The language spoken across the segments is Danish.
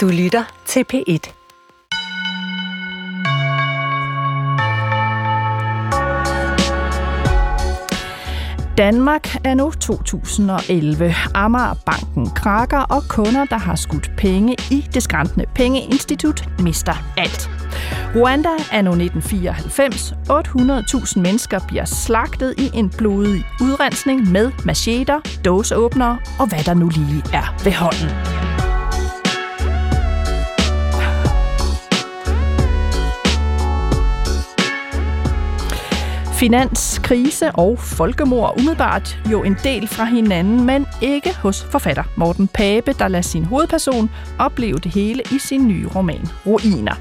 Du lytter til P1. Danmark er nu 2011. Amager Banken krakker, og kunder, der har skudt penge i det skræntende pengeinstitut, mister alt. Rwanda er nu 1994. 800.000 mennesker bliver slagtet i en blodig udrensning med macheter, dåseåbnere og hvad der nu lige er ved hånden. Finanskrise og folkemord umiddelbart jo en del fra hinanden, men ikke hos forfatter Morten Pape, der lader sin hovedperson opleve det hele i sin nye roman Ruiner.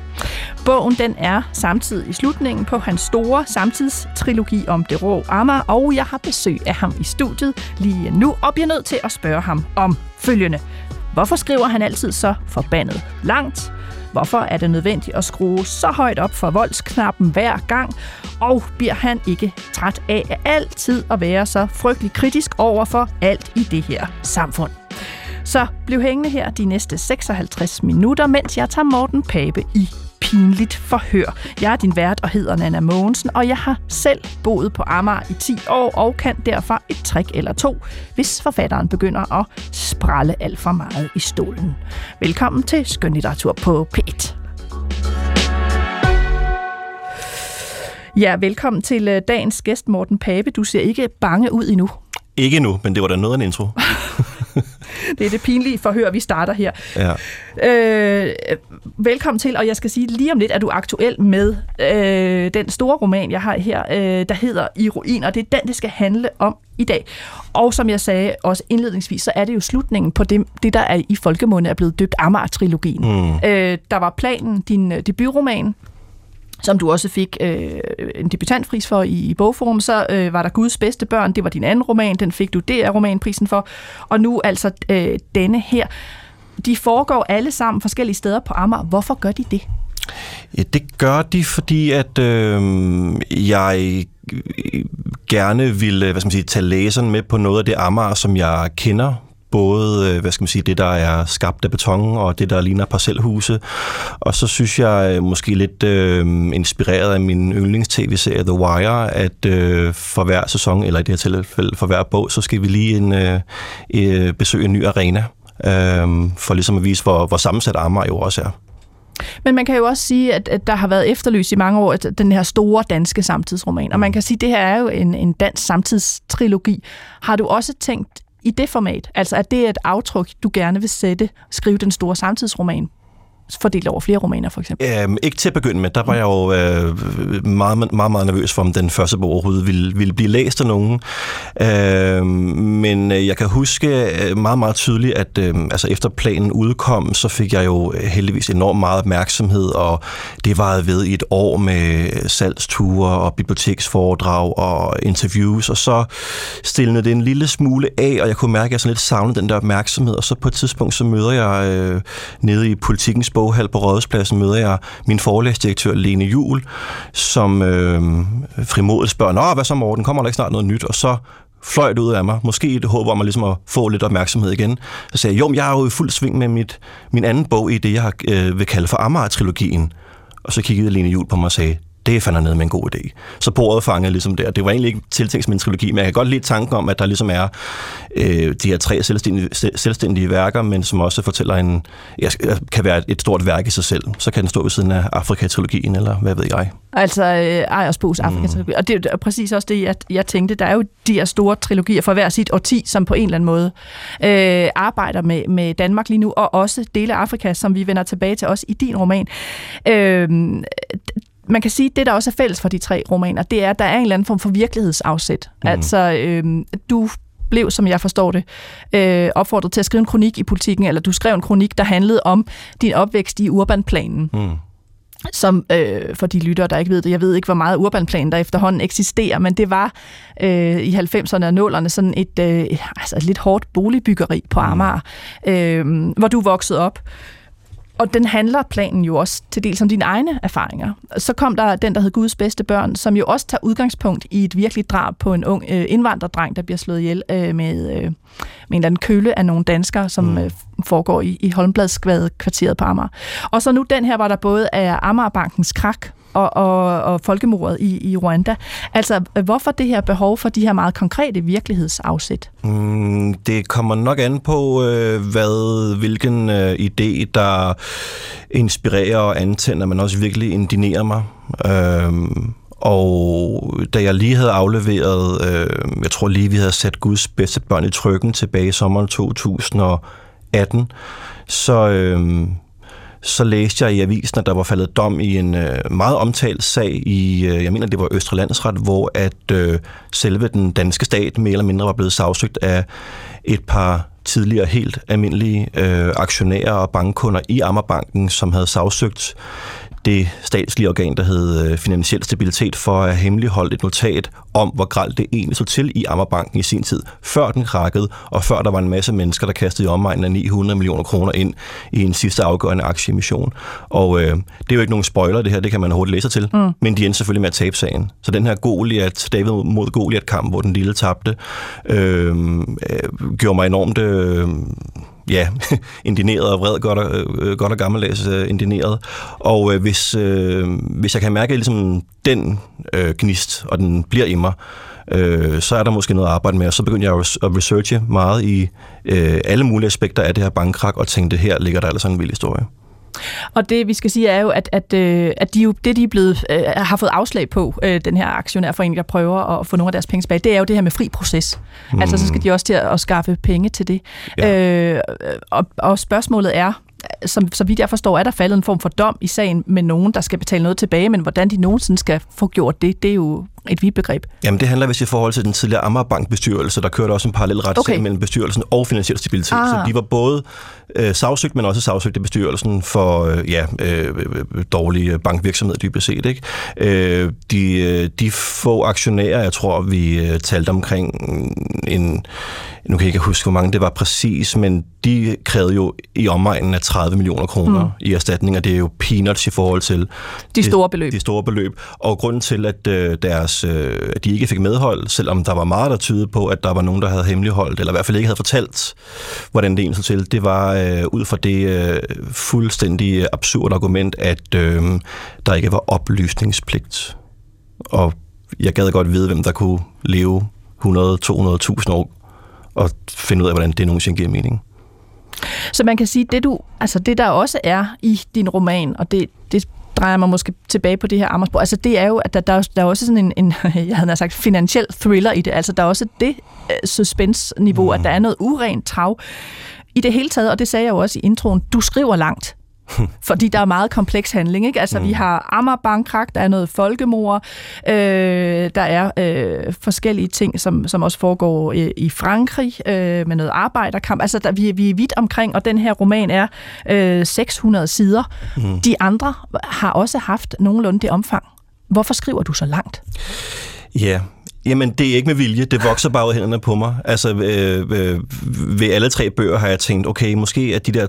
Bogen den er samtidig i slutningen på hans store samtidstrilogi om det rå Amager, og jeg har besøg af ham i studiet lige nu, og bliver nødt til at spørge ham om følgende. Hvorfor skriver han altid så forbandet langt? Hvorfor er det nødvendigt at skrue så højt op for voldsknappen hver gang? Og bliver han ikke træt af altid at være så frygtelig kritisk over for alt i det her samfund? Så bliv hængende her de næste 56 minutter, mens jeg tager Morten Pape i pinligt forhør. Jeg er din vært og hedder Nana Mogensen, og jeg har selv boet på Amager i 10 år og kan derfor et trick eller to, hvis forfatteren begynder at spralle alt for meget i stolen. Velkommen til Skønlitteratur på P1. Ja, velkommen til øh, dagens gæst, Morten Pape. Du ser ikke bange ud endnu. Ikke nu, men det var da noget af en intro. det er det pinlige forhør, vi starter her. Ja. Øh, velkommen til, og jeg skal sige lige om lidt, at du er aktuel med øh, den store roman, jeg har her, øh, der hedder I ruin, og det er den, det skal handle om i dag. Og som jeg sagde også indledningsvis, så er det jo slutningen på det, det der er i folkemunde er blevet døbt Amager-trilogien. Mm. Øh, der var planen, din øh, debutroman, som du også fik øh, en debutantpris for i, i Bogforum, så øh, var der Guds bedste børn, det var din anden roman, den fik du der romanprisen for, og nu altså øh, denne her. De foregår alle sammen forskellige steder på Amager. Hvorfor gør de det? Ja, det gør de, fordi at øh, jeg øh, gerne ville hvad skal man sige, tage læseren med på noget af det Amager, som jeg kender både, øh, hvad skal man sige, det, der er skabt af beton, og det, der ligner parcelhuse. Og så synes jeg øh, måske lidt øh, inspireret af min yndlings-tv-serie The Wire, at øh, for hver sæson, eller i det her tilfælde for hver bog, så skal vi lige en, øh, øh, besøge en ny arena, øh, for ligesom at vise, hvor, hvor sammensat Amager jo også er. Men man kan jo også sige, at, at der har været efterlyst i mange år, at den her store danske samtidsroman. Og man kan sige, at det her er jo en, en dansk samtidstrilogi. Har du også tænkt i det format? Altså, at det er et aftryk, du gerne vil sætte, skrive den store samtidsroman fordelt over flere romaner, for eksempel? Øhm, ikke til at begynde med. Der var jeg jo øh, meget, meget, meget nervøs for, om den første bog overhovedet ville, ville blive læst af nogen. Øhm, øh, men jeg kan huske øh, meget, meget tydeligt, at øh, altså efter planen udkom, så fik jeg jo heldigvis enormt meget opmærksomhed, og det varede ved i et år med salgsture og biblioteksforedrag og interviews, og så stillede det en lille smule af, og jeg kunne mærke, at jeg sådan lidt savnede den der opmærksomhed, og så på et tidspunkt, så møder jeg øh, nede i politikens boghal på Rådhuspladsen møder jeg min forelæsdirektør Lene Jul, som øh, frimodigt spørger, Nå, hvad så Morten, kommer der ikke snart noget nyt? Og så fløj det ud af mig. Måske et håb om at, ligesom at få lidt opmærksomhed igen. Så sagde jeg, jo, jeg er jo i fuld sving med mit, min anden bog i det, jeg har, øh, vil kalde for Amager-trilogien. Og så kiggede Lene Jul på mig og sagde, det fandt ned med en god idé. Så bordet fangede ligesom der. Det var egentlig ikke tiltænkt som en trilogi, men jeg kan godt lide tanken om, at der ligesom er øh, de her tre selvstændige, selvstændige værker, men som også fortæller en, ja, kan være et stort værk i sig selv. Så kan den stå ved siden af Afrika-trilogien, eller hvad ved jeg. Altså øh, Ejersbos Afrika-trilogi. Mm. Og det er præcis også det, jeg, jeg tænkte. Der er jo de her store trilogier for hver sit årti, som på en eller anden måde øh, arbejder med, med Danmark lige nu, og også dele af Afrika, som vi vender tilbage til også i din roman. Øh, man kan sige, at det, der også er fælles for de tre romaner, det er, at der er en eller anden form for virkelighedsafsæt. Mm. Altså, øh, du blev, som jeg forstår det, øh, opfordret til at skrive en kronik i politikken, eller du skrev en kronik, der handlede om din opvækst i urbanplanen. Mm som øh, for de lyttere, der ikke ved det, jeg ved ikke, hvor meget urbanplan der efterhånden eksisterer, men det var øh, i 90'erne og 0'erne sådan et, øh, altså et lidt hårdt boligbyggeri på mm. Amager, øh, hvor du voksede op. og den handler planen jo også til dels om dine egne erfaringer. Så kom der den, der hed Guds bedste børn, som jo også tager udgangspunkt i et virkeligt drab på en ung øh, indvandrerdreng, der bliver slået ihjel øh, med, øh, med en eller anden køle af nogle danskere, som mm. øh, foregår i, i Holmbladskvadet kvarteret på Amager. Og så nu den her, hvor der både er Amagerbankens krak, og, og, og folkemordet i, i Rwanda. Altså, hvorfor det her behov for de her meget konkrete virkelighedsafsæt? Mm, det kommer nok an på, øh, hvad, hvilken øh, idé, der inspirerer og antænder, men også virkelig indinerer mig. Øh, og da jeg lige havde afleveret, øh, jeg tror lige, vi havde sat Guds bedste børn i trykken tilbage i sommeren 2018, så, øh, så læste jeg i avisen, at der var faldet dom i en øh, meget omtalt sag i, øh, jeg mener det var Østre Landsret, hvor at øh, selve den danske stat mere eller mindre var blevet sagsøgt af et par tidligere helt almindelige øh, aktionærer og bankkunder i Ammerbanken, som havde sagsøgt det statslige organ, der hed øh, Finansiel Stabilitet, for at hemmeligholde et notat om, hvor gralt det egentlig stod til i Ammerbanken i sin tid, før den krakkede, og før der var en masse mennesker, der kastede i omegnen af 900 millioner kroner ind i en sidste afgørende aktieemission. Og øh, det er jo ikke nogen spoiler, det her, det kan man hurtigt læse til, mm. men de endte selvfølgelig med at tabe sagen. Så den her Goliath, David mod Goliath-kamp, hvor den lille tabte, øh, øh, gjorde mig enormt... Øh, ja, indineret og vred, godt og, øh, godt og gammeldags øh, indineret. Og øh, hvis, øh, hvis jeg kan mærke ligesom den øh, gnist, og den bliver i mig, øh, så er der måske noget at arbejde med, og så begyndte jeg at researche meget i øh, alle mulige aspekter af det her bankkrak, og tænkte, her ligger der altså en vild historie. Og det vi skal sige er jo, at, at, øh, at de jo, det de er blevet, øh, har fået afslag på, øh, den her aktionærforening, der prøver at få nogle af deres penge tilbage, det er jo det her med fri proces. Mm. Altså så skal de også til at, at skaffe penge til det. Ja. Øh, og, og spørgsmålet er, som, så vidt jeg forstår, er der faldet en form for dom i sagen med nogen, der skal betale noget tilbage, men hvordan de nogensinde skal få gjort det, det er jo et vidt begreb. Jamen det handler vist i forhold til den tidligere Amagerbank-bestyrelse, der kørte også en parallel retssag okay. mellem bestyrelsen og finansiel stabilitet. Ah. Så de var både øh, sagsøgt, men også sagsøgt i bestyrelsen for øh, ja, øh, dårlig bankvirksomhed dybest set. Ikke? Øh, de, øh, de få aktionærer, jeg tror, vi øh, talte omkring en, nu kan jeg ikke huske, hvor mange det var præcis, men de krævede jo i omegnen af 30 millioner kroner mm. i erstatning, og det er jo peanuts i forhold til de store beløb. De store beløb. Og grunden til, at, øh, deres, øh, at de ikke fik medhold, selvom der var meget, der tydede på, at der var nogen, der havde hemmeligholdt, eller i hvert fald ikke havde fortalt, hvordan det egentlig til, det var øh, ud fra det øh, fuldstændig absurde argument, at øh, der ikke var oplysningspligt. Og jeg gad godt vide, hvem der kunne leve 100-200.000 år og finde ud af, hvordan det nogensinde giver mening. Så man kan sige, det du, altså det der også er i din roman, og det, det drejer mig måske tilbage på det her Ammersborg, altså det er jo, at der, der, der er også sådan en, en jeg havde sagt, finansiel thriller i det, altså der er også det uh, suspense-niveau, mm. at der er noget urent tag i det hele taget, og det sagde jeg jo også i introen, du skriver langt. fordi der er meget kompleks handling. Ikke? Altså, mm. vi har Amager Bankkrak, der er noget folkemord, øh, der er øh, forskellige ting, som, som også foregår i, i Frankrig øh, med noget arbejderkamp. Altså, der, vi, vi er vidt omkring, og den her roman er øh, 600 sider. Mm. De andre har også haft nogenlunde det omfang. Hvorfor skriver du så langt? Ja, Jamen, det er ikke med vilje. Det vokser bare ud hænderne på mig. Altså, øh, øh, ved alle tre bøger har jeg tænkt, okay, måske er de der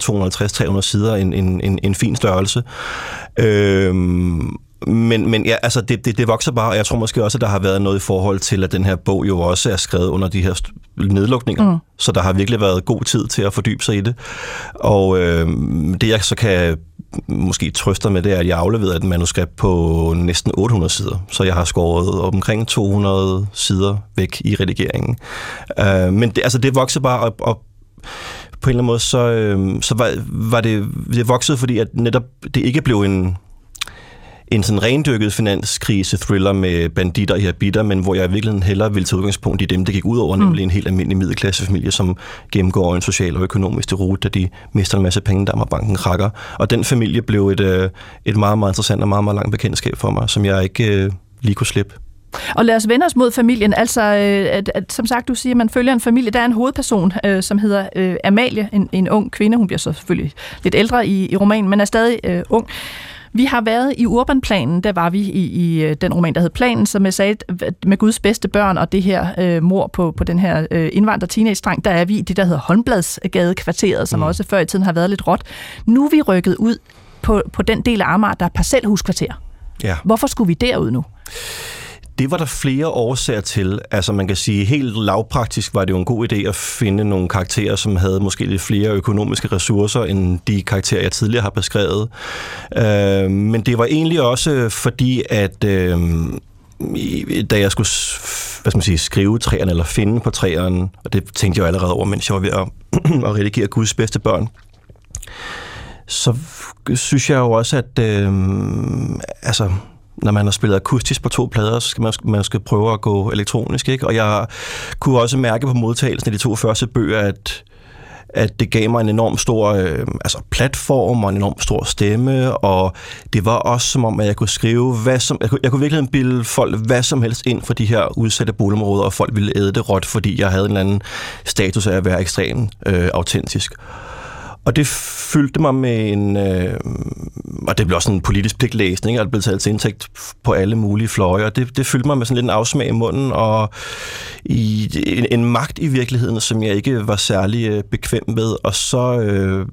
250-300 sider en, en, en, en fin størrelse. Øh, men, men ja, altså det, det, det vokser bare, og jeg tror måske også, at der har været noget i forhold til, at den her bog jo også er skrevet under de her nedlukninger, mm. så der har virkelig været god tid til at fordybe sig i det. Og øh, det jeg så kan måske trøster med, det er, at jeg afleverede et manuskript på næsten 800 sider, så jeg har skåret omkring 200 sider væk i redigeringen. Øh, men det, altså det voksede bare op, op på en eller anden måde, så, øh, så var, var det, det voksede, fordi at netop det ikke blev en en sådan rendykket finanskrise-thriller med banditter i habiter, men hvor jeg i virkeligheden hellere ville tage udgangspunkt i dem, det gik ud over, mm. nemlig en helt almindelig middelklassefamilie, som gennemgår en social og økonomisk rute, da de mister en masse penge, der banken krakker. Og den familie blev et, øh, et meget, meget interessant og meget, meget langt bekendtskab for mig, som jeg ikke øh, lige kunne slippe. Og lad os vende os mod familien. Altså, øh, at, at, som sagt, du siger, man følger en familie. Der er en hovedperson, øh, som hedder øh, Amalie, en, en ung kvinde. Hun bliver så selvfølgelig lidt ældre i, i romanen, men er stadig øh, ung Vi har været i Urbanplanen, der var vi i, i øh, den roman, der hed Planen, som jeg sagde, med Guds bedste børn og det her øh, mor på, på den her øh, indvandrer teenage der er vi i det, der hedder Håndbladsgadekvarteret, som mm. også før i tiden har været lidt råt. Nu er vi rykket ud på, på den del af Amager, der er parcelhuskvarter. Ja. Hvorfor skulle vi derud nu? Det var der flere årsager til. Altså man kan sige, helt lavpraktisk var det jo en god idé at finde nogle karakterer, som havde måske lidt flere økonomiske ressourcer end de karakterer, jeg tidligere har beskrevet. Øh, men det var egentlig også fordi, at øh, da jeg skulle hvad skal man sige, skrive træerne eller finde på træerne, og det tænkte jeg jo allerede over, mens jeg var ved at, at redigere Guds bedste børn, så synes jeg jo også, at øh, altså, når man har spillet akustisk på to plader, så skal man, man skal prøve at gå elektronisk. Ikke? Og jeg kunne også mærke på modtagelsen af de to første bøger, at at det gav mig en enorm stor øh, altså platform og en enorm stor stemme, og det var også som om, at jeg kunne skrive, hvad som, jeg, kunne, jeg kunne virkelig bilde folk hvad som helst ind for de her udsatte boligområder, og folk ville æde det råt, fordi jeg havde en eller anden status af at være ekstremt øh, autentisk. Og det fyldte mig med en... Øh, og det blev også en politisk pligtlæsning, og det blev taget til indtægt på alle mulige fløje, og det, det fyldte mig med sådan lidt en afsmag i munden, og i, en, en magt i virkeligheden, som jeg ikke var særlig øh, bekvem med. Og så øh,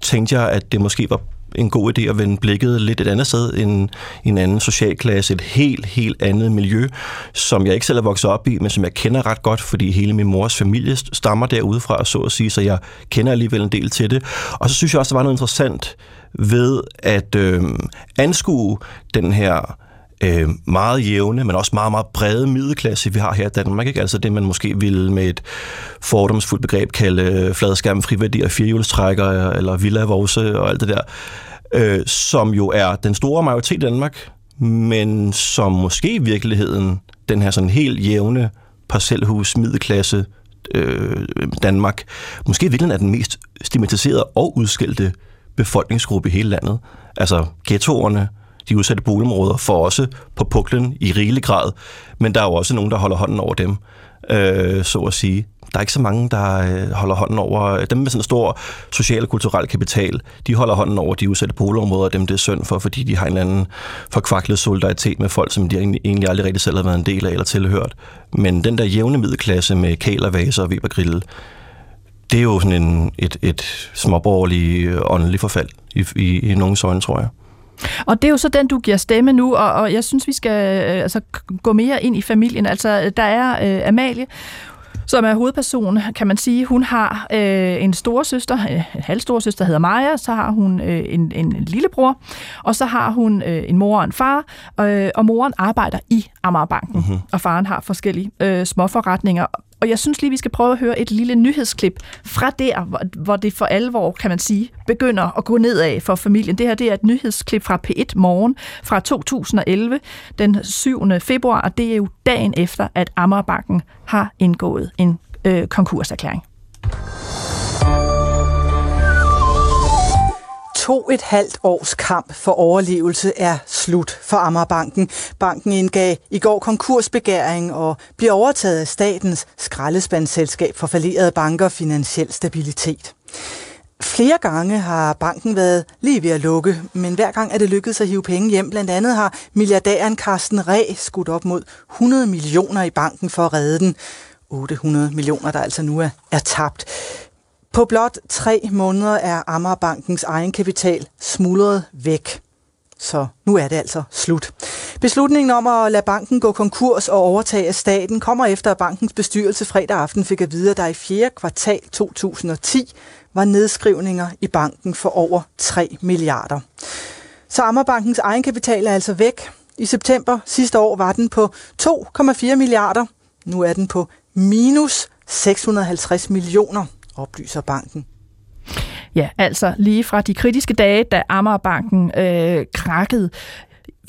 tænkte jeg, at det måske var en god idé at vende blikket lidt et andet sted end en anden socialklasse, et helt, helt andet miljø, som jeg ikke selv er vokset op i, men som jeg kender ret godt, fordi hele min mors familie stammer derudefra, så at sige, så jeg kender alligevel en del til det. Og så synes jeg også, der var noget interessant ved at øh, anskue den her øh, meget jævne, men også meget, meget brede middelklasse, vi har her i Danmark. Ikke? Altså det, man måske ville med et fordomsfuldt begreb kalde øh, fladskærm, friværdi og firehjulstrækker, øh, eller villa og alt det der, øh, som jo er den store majoritet i Danmark, men som måske i virkeligheden, den her sådan helt jævne parcelhus, middelklasse øh, Danmark, måske i virkeligheden er den mest stigmatiserede og udskældte befolkningsgruppe i hele landet. Altså ghettoerne, de udsatte boligområder får også på puklen i rigelig grad, men der er jo også nogen, der holder hånden over dem, øh, så at sige. Der er ikke så mange, der øh, holder hånden over øh, dem med sådan en stor social og kulturel kapital. De holder hånden over de udsatte boligområder, dem det er synd for, fordi de har en eller anden forkvaklet solidaritet med folk, som de egentlig aldrig rigtig selv har været en del af eller tilhørt. Men den der jævne middelklasse med kæler, vaser og Weber det er jo sådan en, et, et småborgerligt øh, åndeligt forfald i, i, i nogens øjne, tror jeg. Og det er jo så den, du giver stemme nu, og, og jeg synes, vi skal øh, altså, gå mere ind i familien. Altså, der er øh, Amalie, som er hovedperson, kan man sige. Hun har øh, en storesøster, øh, en halvstoresøster hedder Maja, så har hun øh, en, en lillebror, og så har hun øh, en mor og en far, øh, og moren arbejder i Amagerbanken, mm-hmm. og faren har forskellige øh, småforretninger. Og jeg synes lige, vi skal prøve at høre et lille nyhedsklip fra der, hvor, det for alvor, kan man sige, begynder at gå nedad for familien. Det her det er et nyhedsklip fra P1 Morgen fra 2011, den 7. februar, og det er jo dagen efter, at Ammerbakken har indgået en øh, konkurserklæring. To et halvt års kamp for overlevelse er slut for Ammerbanken. Banken indgav i går konkursbegæring og bliver overtaget af statens skraldespandsselskab for falderede banker og finansiel stabilitet. Flere gange har banken været lige ved at lukke, men hver gang er det lykkedes at hive penge hjem. Blandt andet har milliardæren Carsten Ræ skudt op mod 100 millioner i banken for at redde den. 800 millioner, der altså nu er, er tabt. På blot tre måneder er Amagerbankens egenkapital smuldret væk. Så nu er det altså slut. Beslutningen om at lade banken gå konkurs og overtage af staten kommer efter, at bankens bestyrelse fredag aften fik at vide, at der i fjerde kvartal 2010 var nedskrivninger i banken for over 3 milliarder. Så Amagerbankens egenkapital er altså væk. I september sidste år var den på 2,4 milliarder. Nu er den på minus 650 millioner oplyser banken. Ja, altså lige fra de kritiske dage, da Amagerbanken øh, krakkede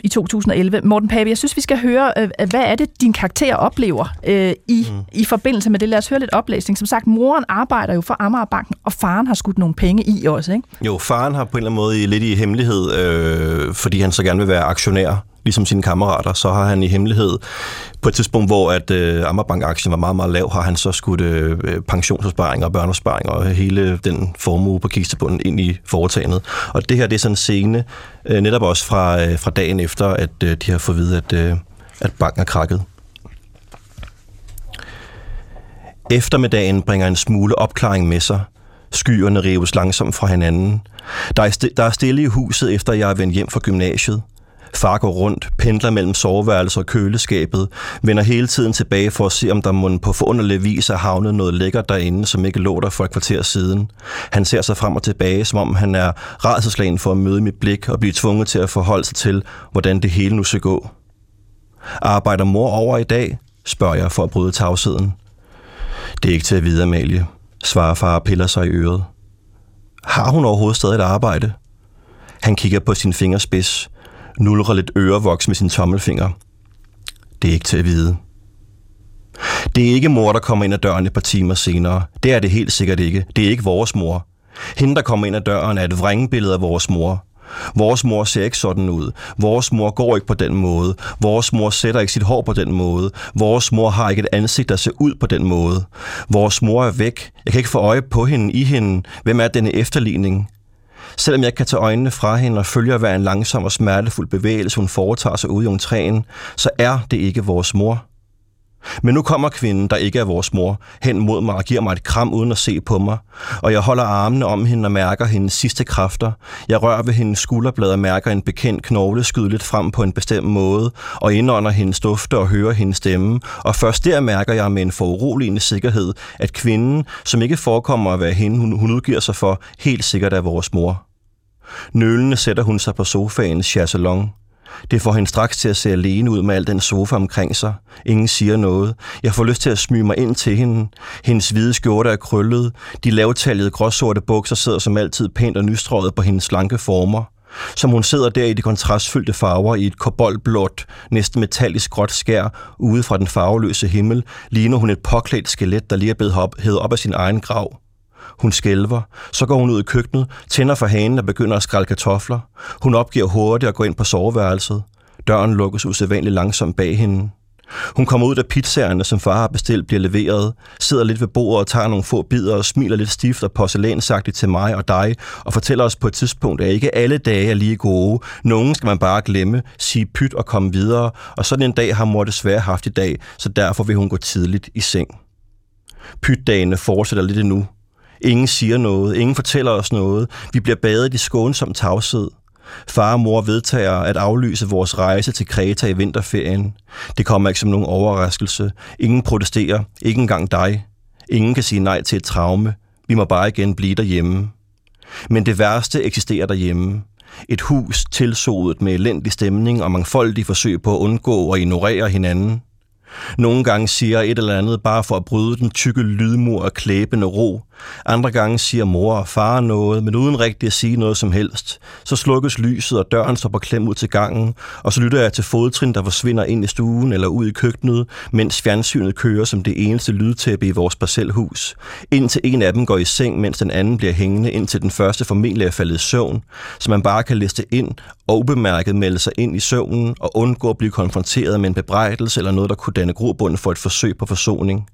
i 2011. Morten Pape, jeg synes, vi skal høre, øh, hvad er det, din karakter oplever øh, i, mm. i forbindelse med det? Lad os høre lidt oplæsning. Som sagt, moren arbejder jo for Amagerbanken, og faren har skudt nogle penge i også, ikke? Jo, faren har på en eller anden måde lidt i hemmelighed, øh, fordi han så gerne vil være aktionær ligesom sine kammerater, så har han i hemmelighed, på et tidspunkt, hvor at øh, Ammerbank-aktien var meget, meget lav, har han så skudt øh, øh, pensionsopsparinger og børneopsparinger og hele den formue på kistebunden ind i foretagendet. Og det her, det er sådan en scene, øh, netop også fra, øh, fra dagen efter, at øh, de har fået at vide, at, øh, at banken er krakket. Eftermiddagen bringer en smule opklaring med sig. Skyerne rives langsomt fra hinanden. Der er, st- der er stille i huset, efter jeg er vendt hjem fra gymnasiet. Far går rundt, pendler mellem soveværelset og køleskabet, vender hele tiden tilbage for at se, om der må på forunderlig vis er havnet noget lækkert derinde, som ikke lå der for et kvarter siden. Han ser sig frem og tilbage, som om han er redselslagen for at møde mit blik og blive tvunget til at forholde sig til, hvordan det hele nu skal gå. Arbejder mor over i dag? spørger jeg for at bryde tavsheden. Det er ikke til at vide, Amalie, svarer far og piller sig i øret. Har hun overhovedet stadig et arbejde? Han kigger på sin fingerspids, nulrer lidt ørevoks med sin tommelfinger. Det er ikke til at vide. Det er ikke mor, der kommer ind ad døren et par timer senere. Det er det helt sikkert ikke. Det er ikke vores mor. Hende, der kommer ind ad døren, er et vrængebillede af vores mor. Vores mor ser ikke sådan ud. Vores mor går ikke på den måde. Vores mor sætter ikke sit hår på den måde. Vores mor har ikke et ansigt, der ser ud på den måde. Vores mor er væk. Jeg kan ikke få øje på hende i hende. Hvem er denne efterligning? Selvom jeg kan tage øjnene fra hende og følge hver en langsom og smertefuld bevægelse, hun foretager sig ude i træen, så er det ikke vores mor. Men nu kommer kvinden, der ikke er vores mor, hen mod mig og giver mig et kram uden at se på mig. Og jeg holder armene om hende og mærker hendes sidste kræfter. Jeg rører ved hendes skulderblad og mærker en bekendt knogle skyde lidt frem på en bestemt måde, og indånder hendes dufte og hører hendes stemme. Og først der mærker jeg med en foruroligende sikkerhed, at kvinden, som ikke forekommer at være hende, hun, udgiver sig for, helt sikkert er vores mor. Nølende sætter hun sig på sofaens chaiselong. Det får hende straks til at se alene ud med al den sofa omkring sig. Ingen siger noget. Jeg får lyst til at smyge mig ind til hende. Hendes hvide skjorte er krøllet. De lavtaljede gråsorte bukser sidder som altid pænt og nystrøget på hendes slanke former. Som hun sidder der i de kontrastfyldte farver i et koboldblåt, næsten metallisk gråt skær ude fra den farveløse himmel, ligner hun et påklædt skelet, der lige er blevet hævet op af sin egen grav. Hun skælver. Så går hun ud i køkkenet, tænder for hanen og begynder at skrælle kartofler. Hun opgiver hurtigt at gå ind på soveværelset. Døren lukkes usædvanligt langsomt bag hende. Hun kommer ud, da pizzaerne, som far har bestilt, bliver leveret, sidder lidt ved bordet og tager nogle få bidder og smiler lidt stift og porcelænsagtigt til mig og dig, og fortæller os på et tidspunkt, at ikke alle dage er lige gode. Nogen skal man bare glemme, sige pyt og komme videre, og sådan en dag har mor desværre haft i dag, så derfor vil hun gå tidligt i seng. Pytdagene fortsætter lidt endnu, Ingen siger noget, ingen fortæller os noget. Vi bliver badet i skånsom tavshed. Far og mor vedtager at aflyse vores rejse til Kreta i vinterferien. Det kommer ikke som nogen overraskelse. Ingen protesterer, ikke engang dig. Ingen kan sige nej til et traume. Vi må bare igen blive derhjemme. Men det værste eksisterer derhjemme. Et hus tilsodet med elendig stemning og mangfoldige forsøg på at undgå og ignorere hinanden – nogle gange siger et eller andet bare for at bryde den tykke lydmur og klæbende ro. Andre gange siger mor og far noget, men uden rigtigt at sige noget som helst. Så slukkes lyset, og døren står på klem ud til gangen, og så lytter jeg til fodtrin, der forsvinder ind i stuen eller ud i køkkenet, mens fjernsynet kører som det eneste lydtæppe i vores parcelhus. Indtil en af dem går i seng, mens den anden bliver hængende, indtil den første formentlig er faldet i søvn, så man bare kan liste ind og ubemærket melde sig ind i søvnen og undgå at blive konfronteret med en bebrejdelse eller noget, der kunne danne grobund for et forsøg på forsoning.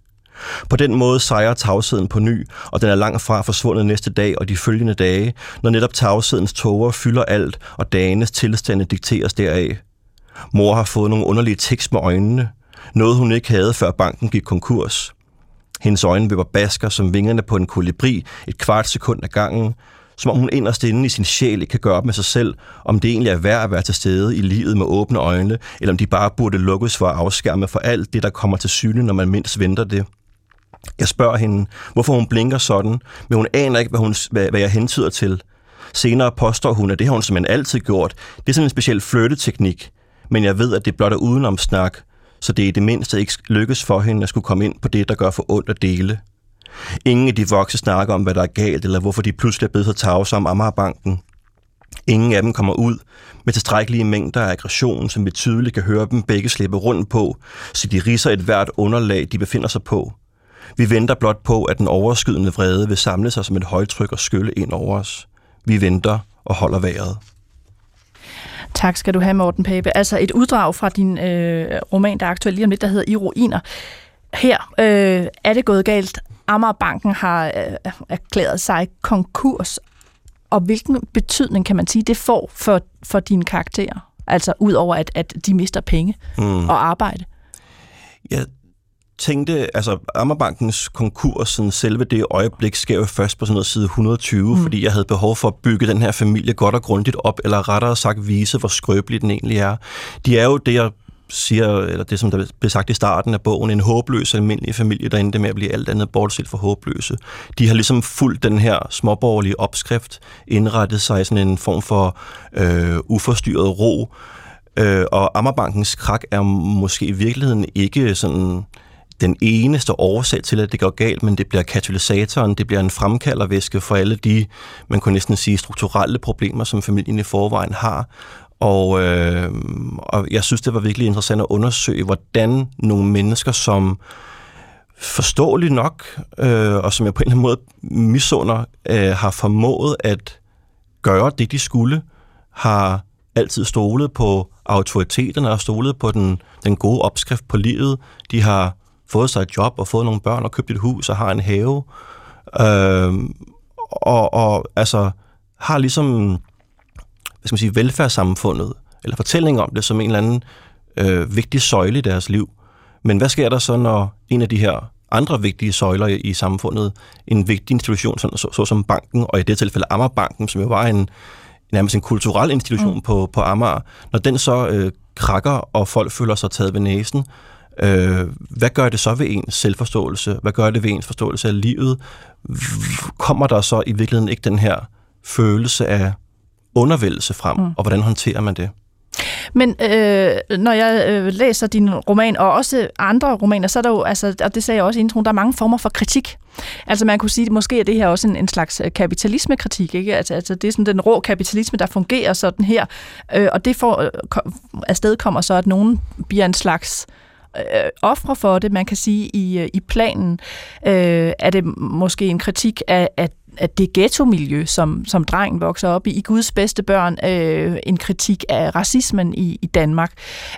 På den måde sejrer tavsheden på ny, og den er langt fra forsvundet næste dag og de følgende dage, når netop tavshedens tåger fylder alt, og dagenes tilstande dikteres deraf. Mor har fået nogle underlige tiks med øjnene. Noget hun ikke havde, før banken gik konkurs. Hendes øjne vipper basker som vingerne på en kolibri et kvart sekund af gangen, som om hun inderst inde i sin sjæl ikke kan gøre op med sig selv, om det egentlig er værd at være til stede i livet med åbne øjne, eller om de bare burde lukkes for at afskærme for alt det, der kommer til syne, når man mindst venter det. Jeg spørger hende, hvorfor hun blinker sådan, men hun aner ikke, hvad, hun, hvad, hvad jeg hentyder til. Senere påstår hun, at det har hun simpelthen altid gjort. Det er sådan en speciel flytteteknik, men jeg ved, at det blot er udenom snak, så det er i det mindste ikke lykkes for hende at skulle komme ind på det, der gør for ondt at dele. Ingen af de voksne snakker om, hvad der er galt, eller hvorfor de pludselig er blevet så tavse om Amagerbanken. Ingen af dem kommer ud med tilstrækkelige mængder af aggression, som vi tydeligt kan høre dem begge slippe rundt på, så de riser et hvert underlag, de befinder sig på. Vi venter blot på, at den overskydende vrede vil samle sig som et højtryk og skylle ind over os. Vi venter og holder vejret. Tak skal du have, Morten Pape. Altså et uddrag fra din øh, roman, der er aktuel lige om lidt, der hedder I ruiner. Her øh, er det gået galt. Amagerbanken har øh, erklæret sig konkurs. Og hvilken betydning kan man sige, det får for, for dine karakterer? Altså ud over, at, at de mister penge mm. og arbejde. Ja, tænkte, altså Ammerbankens konkurs, sådan selve det øjeblik, sker jo først på sådan noget side 120, mm. fordi jeg havde behov for at bygge den her familie godt og grundigt op, eller rettere sagt vise, hvor skrøbelig den egentlig er. De er jo det, jeg siger, eller det som der blev sagt i starten af bogen, en håbløs almindelig familie, der endte med at blive alt andet bortset for håbløse. De har ligesom fulgt den her småborgerlige opskrift, indrettet sig i sådan en form for øh, uforstyrret ro, øh, og Ammerbankens krak er måske i virkeligheden ikke sådan den eneste årsag til, at det går galt, men det bliver katalysatoren, det bliver en fremkaldervæske for alle de, man kunne næsten sige, strukturelle problemer, som familien i forvejen har. Og, øh, og jeg synes, det var virkelig interessant at undersøge, hvordan nogle mennesker, som forståeligt nok, øh, og som jeg på en eller anden måde misunder, øh, har formået at gøre det, de skulle, har altid stolet på autoriteterne og stolet på den, den gode opskrift på livet. De har fået sig et job og fået nogle børn og købt et hus og har en have. Øh, og, og altså har ligesom hvad skal man sige, velfærdssamfundet, eller fortælling om det som en eller anden øh, vigtig søjle i deres liv. Men hvad sker der så, når en af de her andre vigtige søjler i, i samfundet, en vigtig institution, sådan, så, så som banken, og i det tilfælde Amagerbanken, som jo var en, nærmest en kulturel institution mm. på, på Amager, når den så øh, krakker, og folk føler sig taget ved næsen, øh, hvad gør det så ved ens selvforståelse? Hvad gør det ved ens forståelse af livet? Kommer der så i virkeligheden ikke den her følelse af undervældelse frem, mm. og hvordan håndterer man det? Men øh, når jeg øh, læser din roman, og også andre romaner, så er der jo, altså, og det sagde jeg også i introen, der er mange former for kritik. Altså man kunne sige, at måske er det her også en, en slags øh, kapitalismekritik, ikke? Altså, altså det er sådan den rå kapitalisme, der fungerer sådan her, øh, og det får, øh, afsted kommer så, at nogen bliver en slags øh, ofre for det, man kan sige, i, øh, i planen. Øh, er det måske en kritik af, af at det ghetto-miljø, som, som drengen vokser op i, i Guds bedste børn, øh, en kritik af racismen i, i Danmark.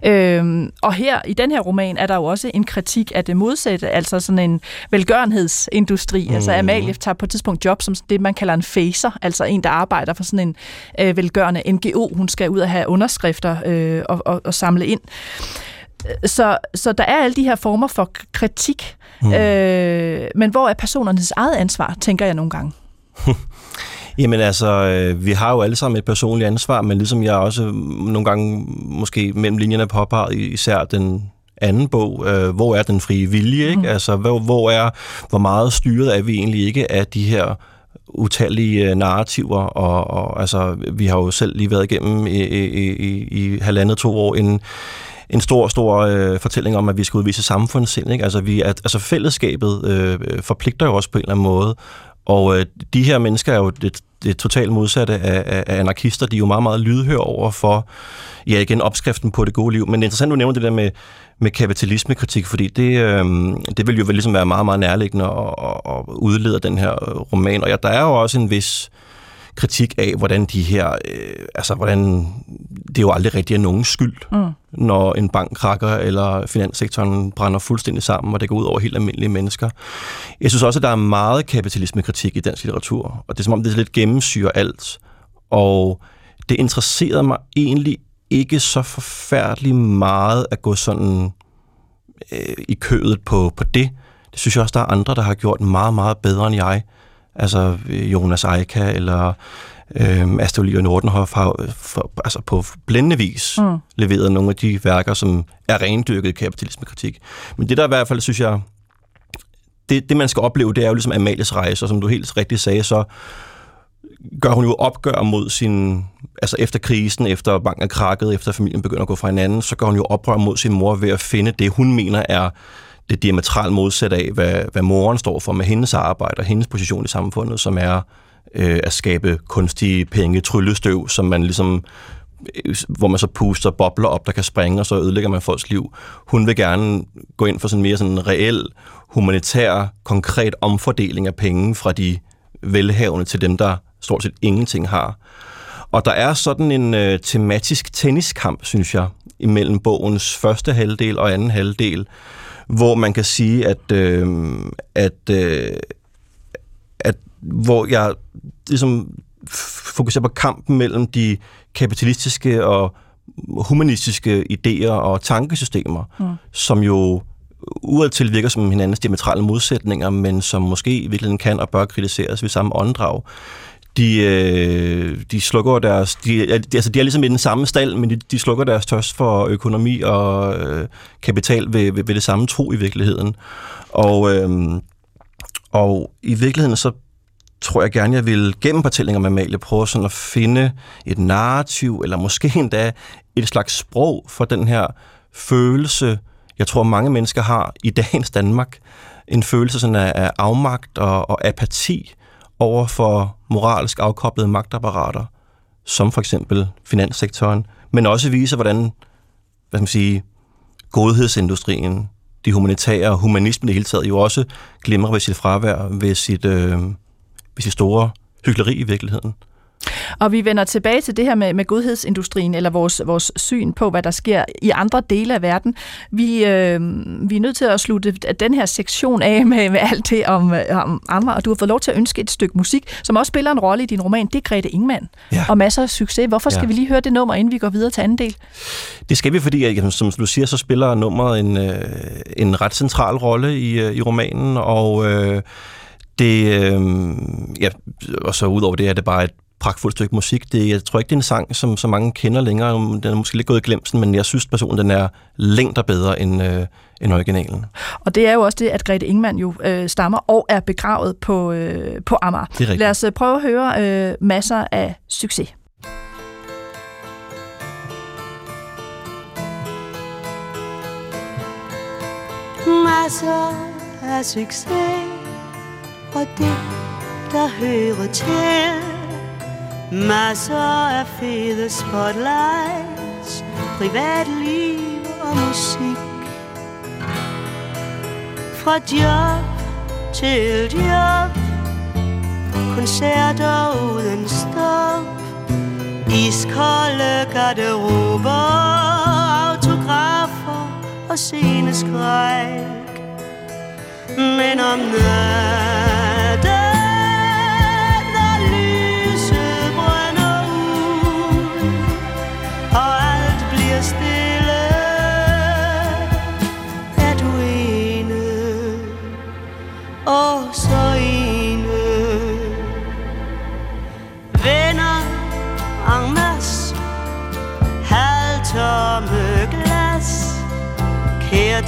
Øh, og her, i den her roman, er der jo også en kritik af det modsatte, altså sådan en velgørenhedsindustri. Mm. Altså Amalie tager på et tidspunkt job som det, man kalder en facer, altså en, der arbejder for sådan en øh, velgørende NGO. Hun skal ud og have underskrifter øh, og, og, og samle ind. Så, så der er alle de her former for kritik, mm. øh, men hvor er personernes eget ansvar, tænker jeg nogle gange. Jamen altså, øh, vi har jo alle sammen et personligt ansvar, men ligesom jeg også nogle gange måske mellem linjerne påpeget, især den anden bog, øh, hvor er den frie vilje, ikke? Mm. Altså, hvor, hvor er, hvor meget styret er vi egentlig ikke af de her utallige øh, narrativer, og, og altså, vi har jo selv lige været igennem i, i, i, i halvandet to år en, en stor, stor øh, fortælling om, at vi skal udvise samfundssind. Ikke? Altså, vi er, altså fællesskabet øh, øh, forpligter jo også på en eller anden måde, og øh, de her mennesker er jo det, det totalt modsatte af, af anarkister. De er jo meget, meget lydhør over for, ja igen, opskriften på det gode liv. Men det er interessant, du nævner det der med, med kapitalismekritik, fordi det, øh, det vil jo vel ligesom være meget, meget nærliggende at, at, at udlede den her roman. Og ja, der er jo også en vis kritik af, hvordan de her, øh, altså hvordan det er jo aldrig rigtig er nogen skyld, mm. når en bank krakker, eller finanssektoren brænder fuldstændig sammen, og det går ud over helt almindelige mennesker. Jeg synes også, at der er meget kapitalismekritik i dansk litteratur, og det er som om, det lidt gennemsyrer alt. Og det interesserede mig egentlig ikke så forfærdeligt meget at gå sådan øh, i kødet på, på det. Det synes jeg også, der er andre, der har gjort meget, meget bedre end jeg. Altså Jonas Eika eller øh, Astrid og Nordenhoff har for, altså på blændende vis mm. leveret nogle af de værker, som er rendyrket kapitalismekritik. Men det der i hvert fald, synes jeg, det, det man skal opleve, det er jo ligesom Amalies rejse, og som du helt rigtigt sagde, så gør hun jo opgør mod sin, altså efter krisen, efter banken er krakket, efter familien begynder at gå fra hinanden, så gør hun jo oprør mod sin mor ved at finde det, hun mener er det diametralt modsat af, hvad, hvad moren står for med hendes arbejde og hendes position i samfundet, som er øh, at skabe kunstige penge, tryllestøv, som man ligesom øh, hvor man så puster bobler op, der kan springe, og så ødelægger man folks liv. Hun vil gerne gå ind for sådan mere sådan reel, humanitær, konkret omfordeling af penge fra de velhavende til dem, der stort set ingenting har. Og der er sådan en øh, tematisk tenniskamp, synes jeg, imellem bogens første halvdel og anden halvdel, hvor man kan sige, at, øh, at, øh, at hvor jeg ligesom fokuserer på kampen mellem de kapitalistiske og humanistiske idéer og tankesystemer, mm. som jo udadtil virker som hinandens diametrale modsætninger, men som måske i virkeligheden kan og bør kritiseres ved samme åndedrag. De, øh, de slukker deres... De, altså, de er ligesom i den samme stald, men de, de slukker deres tørst for økonomi og øh, kapital ved, ved, ved det samme tro i virkeligheden. Og, øh, og i virkeligheden så tror jeg gerne, jeg vil gennem fortællinger med Amalie prøve sådan at finde et narrativ, eller måske endda et slags sprog for den her følelse, jeg tror mange mennesker har i dagens Danmark, en følelse sådan af, af afmagt og, og apati over for moralsk afkoblede magtapparater, som for eksempel finanssektoren, men også vise, hvordan hvad skal man sige, godhedsindustrien, de humanitære og humanismen i det hele taget, jo også glimrer ved sit fravær, ved sit, øh, ved sit store hyggeleri i virkeligheden. Og vi vender tilbage til det her med, med godhedsindustrien, eller vores, vores syn på, hvad der sker i andre dele af verden. Vi, øh, vi er nødt til at slutte den her sektion af med, med alt det om, om Amager, og du har fået lov til at ønske et stykke musik, som også spiller en rolle i din roman. Det er Grete Ingman, ja. og masser af succes. Hvorfor skal ja. vi lige høre det nummer, inden vi går videre til anden del? Det skal vi, fordi som du siger, så spiller nummeret en, øh, en ret central rolle i, øh, i romanen, og... Øh, det, øh, ja, og så udover det er det bare et pragtfuldt stykke musik. Det, jeg tror ikke, det er en sang, som så mange kender længere. Den er måske lidt gået i glemsen, men jeg synes personen, den er længder bedre end, øh, end originalen. Og det er jo også det, at Grete Ingman jo øh, stammer og er begravet på, øh, på Amager. Det er Lad os øh, prøve at høre øh, masser af succes. Masser af succes og det, der hører til Masser af fede spotlights Privatliv og musik. Fra job til job Koncerter uden stop. Iskolde garderober Autografer og sceneskræk. Men om natten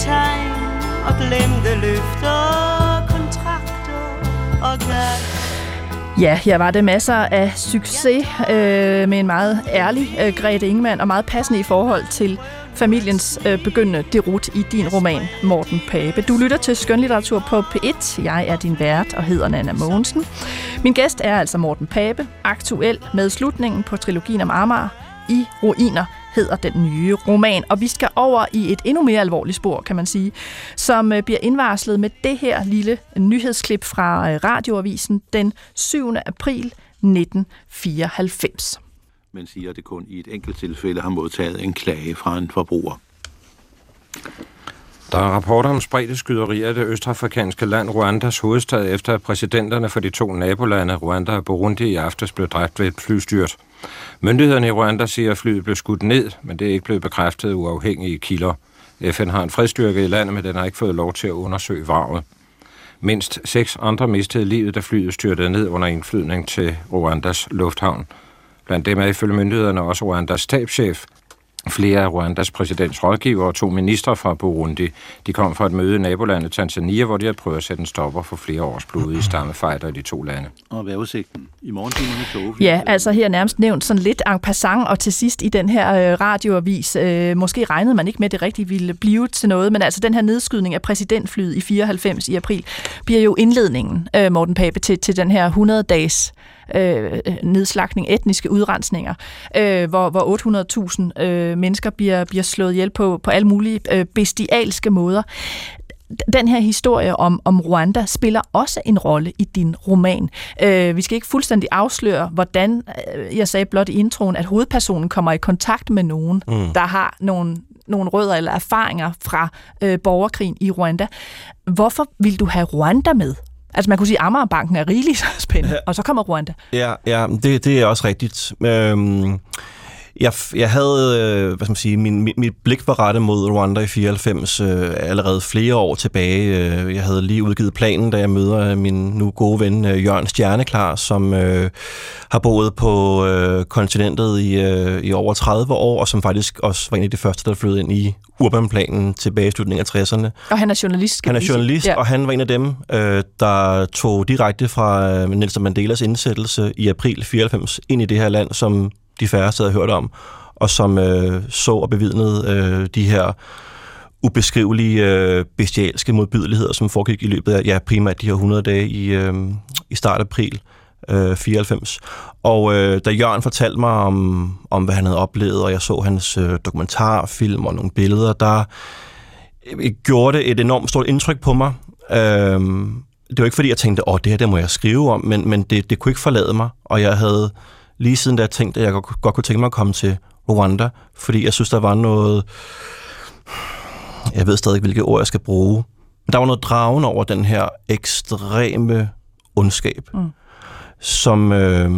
tegn og glemte løfter, kontrakter og gas. Ja, her var det masser af succes øh, med en meget ærlig øh, Grete Ingemann og meget passende i forhold til familiens øh, begyndende derut i din roman, Morten Pape. Du lytter til skønlitteratur på P1. Jeg er din vært og hedder Nana Mogensen. Min gæst er altså Morten Pape, aktuel med slutningen på trilogien om Amager i ruiner hedder den nye roman. Og vi skal over i et endnu mere alvorligt spor, kan man sige, som øh, bliver indvarslet med det her lille nyhedsklip fra øh, radioavisen den 7. april 1994. Men siger, at det kun i et enkelt tilfælde har modtaget en klage fra en forbruger. Der er rapporter om spredte skyderier i det østafrikanske land Rwandas hovedstad, efter at præsidenterne for de to nabolande, Rwanda og Burundi, i aftes blev dræbt ved et flystyrt. Myndighederne i Rwanda siger, at flyet blev skudt ned, men det er ikke blevet bekræftet uafhængige kilder. FN har en fredstyrke i landet, men den har ikke fået lov til at undersøge vraget. Mindst seks andre mistede livet, da flyet styrtede ned under indflydning til Rwandas lufthavn. Blandt dem er ifølge myndighederne også Rwandas stabschef, Flere af Rwandas præsidents rådgiver og to ministre fra Burundi, de kom fra et møde i nabolandet Tanzania, hvor de havde prøvet at sætte en stopper for flere års blodige stammefejder i de to lande. Og hvad er udsigten? I morgentimerne tog Ja, altså her nærmest nævnt sådan lidt en passant, og til sidst i den her øh, radioavis, øh, måske regnede man ikke med, at det rigtigt ville blive til noget, men altså den her nedskydning af præsidentflyet i 94 i april, bliver jo indledningen, øh, Morten Pape, til, til den her 100-dages øh, nedslagning, etniske udrensninger, øh, hvor, hvor 800.000 øh, mennesker bliver, bliver slået ihjel på, på alle mulige øh, bestialske måder. den her historie om, om Rwanda spiller også en rolle i din roman. Øh, vi skal ikke fuldstændig afsløre, hvordan, øh, jeg sagde blot i introen, at hovedpersonen kommer i kontakt med nogen, mm. der har nogle, nogle rødder eller erfaringer fra øh, borgerkrigen i Rwanda. Hvorfor vil du have Rwanda med? Altså man kunne sige, at Amagerbanken er rigeligt spændende, og så kommer Rwanda. Ja, ja det, det er også rigtigt. Øhm, jeg, jeg havde, øh, hvad skal man sige, min, mit, mit blik var rettet mod Rwanda i 94 øh, allerede flere år tilbage. Øh, jeg havde lige udgivet planen, da jeg møder min nu gode ven øh, Jørgen Stjerneklar, som øh, har boet på øh, kontinentet i, øh, i over 30 år, og som faktisk også var en af de første, der flyttede ind i urbanplanen tilbage i slutningen af 60'erne. Og han er journalist. Han er journalist, ja. og han var en af dem, øh, der tog direkte fra øh, Nelson Mandelas indsættelse i april 94 ind i det her land, som de færreste havde hørt om, og som øh, så og bevidnede øh, de her ubeskrivelige øh, bestialske modbydeligheder, som foregik i løbet af ja, primært de her 100 dage i, øh, i start april øh, 94. Og øh, da Jørgen fortalte mig om, om, hvad han havde oplevet, og jeg så hans øh, dokumentarfilm og nogle billeder, der øh, gjorde det et enormt stort indtryk på mig. Øh, det var ikke fordi, jeg tænkte, åh, det her det må jeg skrive om, men, men det, det kunne ikke forlade mig, og jeg havde lige siden da jeg tænkte, at jeg godt, godt kunne tænke mig at komme til Rwanda, fordi jeg synes, der var noget... Jeg ved stadig ikke, hvilke ord jeg skal bruge. Men der var noget dragen over den her ekstreme ondskab, mm. som... Øh,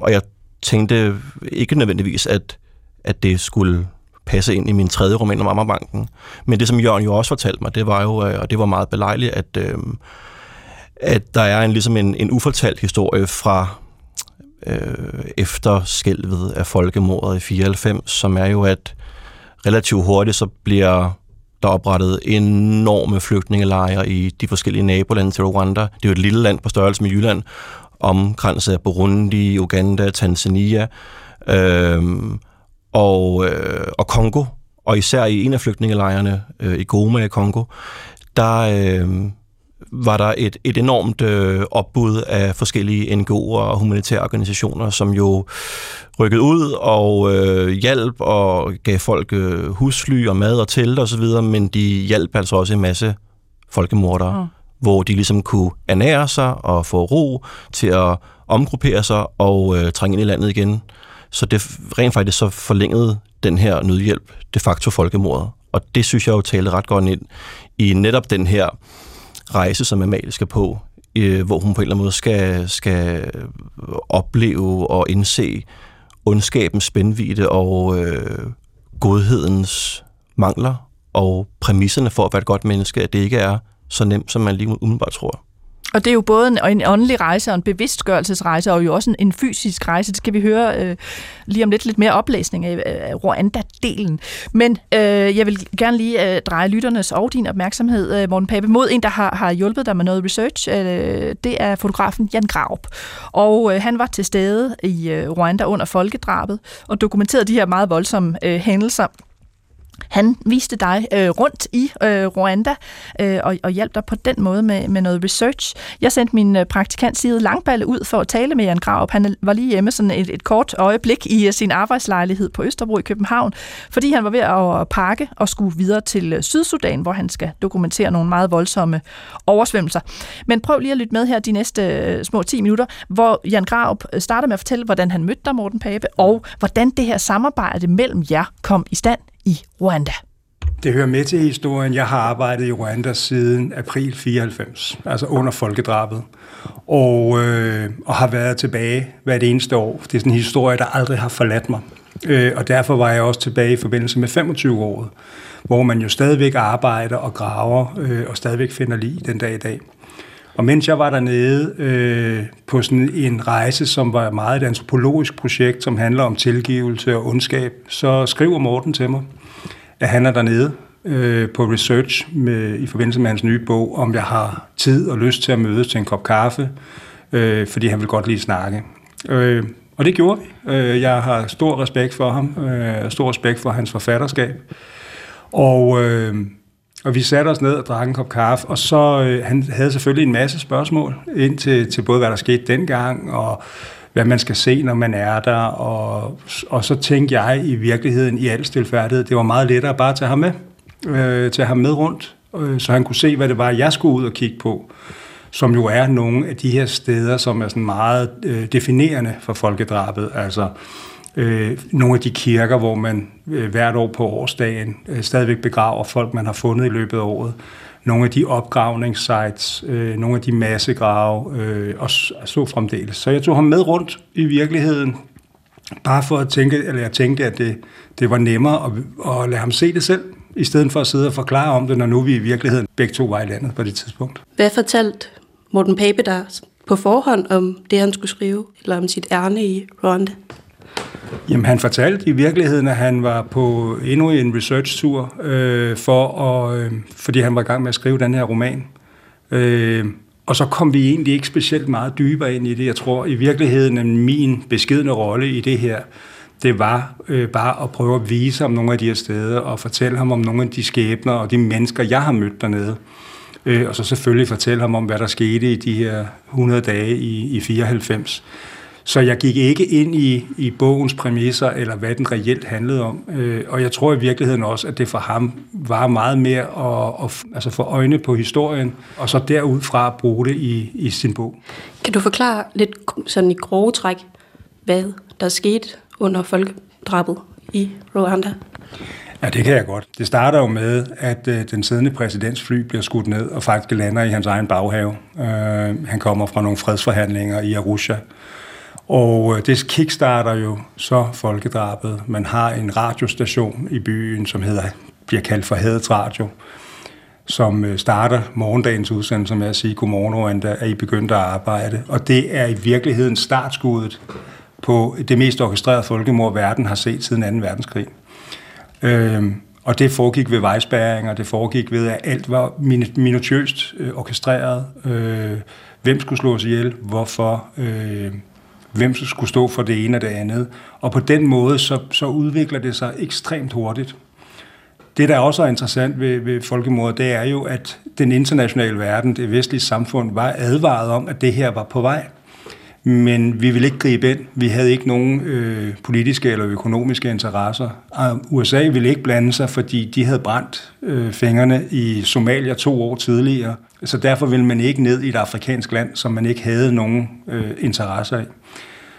og jeg tænkte ikke nødvendigvis, at, at det skulle passe ind i min tredje roman om Ammerbanken. Men det, som Jørgen jo også fortalte mig, det var jo, øh, og det var meget belejligt, at, øh, at der er en, ligesom en, en ufortalt historie fra øh, efter skælvet af folkemordet i 94, som er jo, at relativt hurtigt så bliver der oprettet enorme flygtningelejre i de forskellige nabolande til Rwanda. Det er jo et lille land på størrelse med Jylland, omkranset af Burundi, Uganda, Tanzania øh, og, øh, og Kongo. Og især i en af flygtningelejrene øh, i Goma i Kongo, der, øh, var der et, et enormt øh, opbud af forskellige NGO'er og humanitære organisationer, som jo rykkede ud og øh, hjalp og gav folk øh, husly og mad og telt og så videre, men de hjalp altså også en masse folkemordere, mm. hvor de ligesom kunne ernære sig og få ro til at omgruppere sig og øh, trænge ind i landet igen. Så det rent faktisk så forlængede den her nødhjælp de facto folkemordet. Og det synes jeg jo talte ret godt ind i netop den her rejse, som Amalie skal på, øh, hvor hun på en eller anden måde skal, skal opleve og indse ondskabens spændvide og øh, godhedens mangler og præmisserne for at være et godt menneske, at det ikke er så nemt, som man lige umiddelbart tror. Og det er jo både en, en åndelig rejse og en bevidstgørelsesrejse, og jo også en, en fysisk rejse. Det skal vi høre øh, lige om lidt, lidt mere oplæsning af øh, Rwanda-delen. Men øh, jeg vil gerne lige øh, dreje lytternes og din opmærksomhed, øh, Morten Pape, mod en, der har, har hjulpet dig med noget research. Øh, det er fotografen Jan Graup. Og øh, han var til stede i øh, Rwanda under folkedrabet og dokumenterede de her meget voldsomme øh, hændelser han viste dig øh, rundt i øh, Rwanda øh, og, og hjalp dig på den måde med, med noget research. Jeg sendte min øh, praktikant Side Langballe ud for at tale med Jan Graup. Han var lige hjemme sådan et, et kort øjeblik i uh, sin arbejdslejlighed på Østerbro i København, fordi han var ved at øh, pakke og skulle videre til øh, Sydsudan, hvor han skal dokumentere nogle meget voldsomme oversvømmelser. Men prøv lige at lytte med her de næste øh, små 10 minutter, hvor Jan Graup øh, starter med at fortælle, hvordan han mødte dig, Morten Pape, og hvordan det her samarbejde mellem jer kom i stand i Rwanda. Det hører med til historien. Jeg har arbejdet i Rwanda siden april 94, altså under folkedrabet, og, øh, og har været tilbage hvert eneste år. Det er sådan en historie, der aldrig har forladt mig. Øh, og derfor var jeg også tilbage i forbindelse med 25-året, hvor man jo stadigvæk arbejder og graver øh, og stadigvæk finder lige den dag i dag. Og mens jeg var dernede øh, på sådan en rejse, som var meget et antropologisk projekt, som handler om tilgivelse og ondskab, så skriver Morten til mig, at han er dernede øh, på research med, i forbindelse med hans nye bog, om jeg har tid og lyst til at mødes til en kop kaffe, øh, fordi han vil godt lige snakke. Øh, og det gjorde vi. Øh, jeg har stor respekt for ham, øh, stor respekt for hans forfatterskab. Og... Øh, og vi satte os ned og drak en kop kaffe, og så øh, han havde selvfølgelig en masse spørgsmål ind til, til både, hvad der skete dengang, og hvad man skal se, når man er der. Og, og så tænkte jeg i virkeligheden i al stilfærdighed, det var meget lettere bare at tage ham med, øh, tage ham med rundt øh, så han kunne se, hvad det var, jeg skulle ud og kigge på, som jo er nogle af de her steder, som er sådan meget øh, definerende for folkedrabet. Altså øh, nogle af de kirker, hvor man øh, hvert år på årsdagen øh, stadigvæk begraver folk, man har fundet i løbet af året. Nogle af de opgravningssites, øh, nogle af de massegrave øh, og så fremdeles. Så jeg tog ham med rundt i virkeligheden, bare for at tænke, eller jeg tænkte, at det, det var nemmere at, at lade ham se det selv, i stedet for at sidde og forklare om det, når nu vi i virkeligheden begge to var i landet på det tidspunkt. Hvad fortalte Morten Pape der på forhånd om det, han skulle skrive, eller om sit ærne i Rwanda? Jamen, han fortalte i virkeligheden, at han var på endnu en research-tur, øh, for at, øh, fordi han var i gang med at skrive den her roman. Øh, og så kom vi egentlig ikke specielt meget dybere ind i det. Jeg tror i virkeligheden, at min beskedende rolle i det her, det var øh, bare at prøve at vise om nogle af de her steder, og fortælle ham om nogle af de skæbner og de mennesker, jeg har mødt dernede. Øh, og så selvfølgelig fortælle ham om, hvad der skete i de her 100 dage i, i 94. Så jeg gik ikke ind i, i bogens præmisser, eller hvad den reelt handlede om. Øh, og jeg tror i virkeligheden også, at det for ham var meget mere at, at altså få øjne på historien, og så derudfra bruge det i, i sin bog. Kan du forklare lidt sådan i grove træk, hvad der skete under folkedrabet i Rwanda? Ja, det kan jeg godt. Det starter jo med, at øh, den siddende præsidents fly bliver skudt ned og faktisk lander i hans egen baghave. Øh, han kommer fra nogle fredsforhandlinger i Arusha. Og øh, det kickstarter jo så folkedrabet. Man har en radiostation i byen, som hedder, bliver kaldt for Hadet Radio, som øh, starter morgendagens udsendelse med at sige, godmorgen Rwanda, er I begyndt at arbejde? Og det er i virkeligheden startskuddet på det mest orkestrerede folkemord, verden har set siden 2. verdenskrig. Øhm, og det foregik ved vejspæringer, det foregik ved, at alt var minutiøst øh, orkestreret. Øh, hvem skulle slås ihjel, hvorfor, øh, hvem skulle stå for det ene og det andet. Og på den måde, så, så udvikler det sig ekstremt hurtigt. Det, der også er interessant ved, ved folkemordet, det er jo, at den internationale verden, det vestlige samfund, var advaret om, at det her var på vej men vi ville ikke gribe ind. Vi havde ikke nogen øh, politiske eller økonomiske interesser. Og USA ville ikke blande sig, fordi de havde brændt øh, fingrene i Somalia to år tidligere. Så derfor ville man ikke ned i et afrikansk land, som man ikke havde nogen øh, interesser i.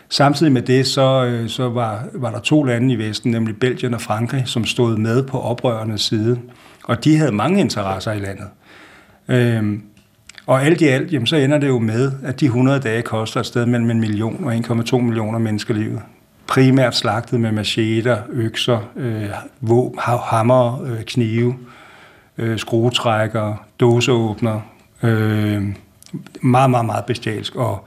Samtidig med det, så, øh, så var, var der to lande i Vesten, nemlig Belgien og Frankrig, som stod med på oprørernes side. Og de havde mange interesser i landet. Øh, og alt i alt, jamen, så ender det jo med, at de 100 dage koster et sted mellem en million og 1,2 millioner menneskelivet. Primært slagtet med macheter, økser, øh, våb, hammer, øh, knive, øh, skruetrækker, dåseåbner. Øh, meget, meget, meget bestialsk. Og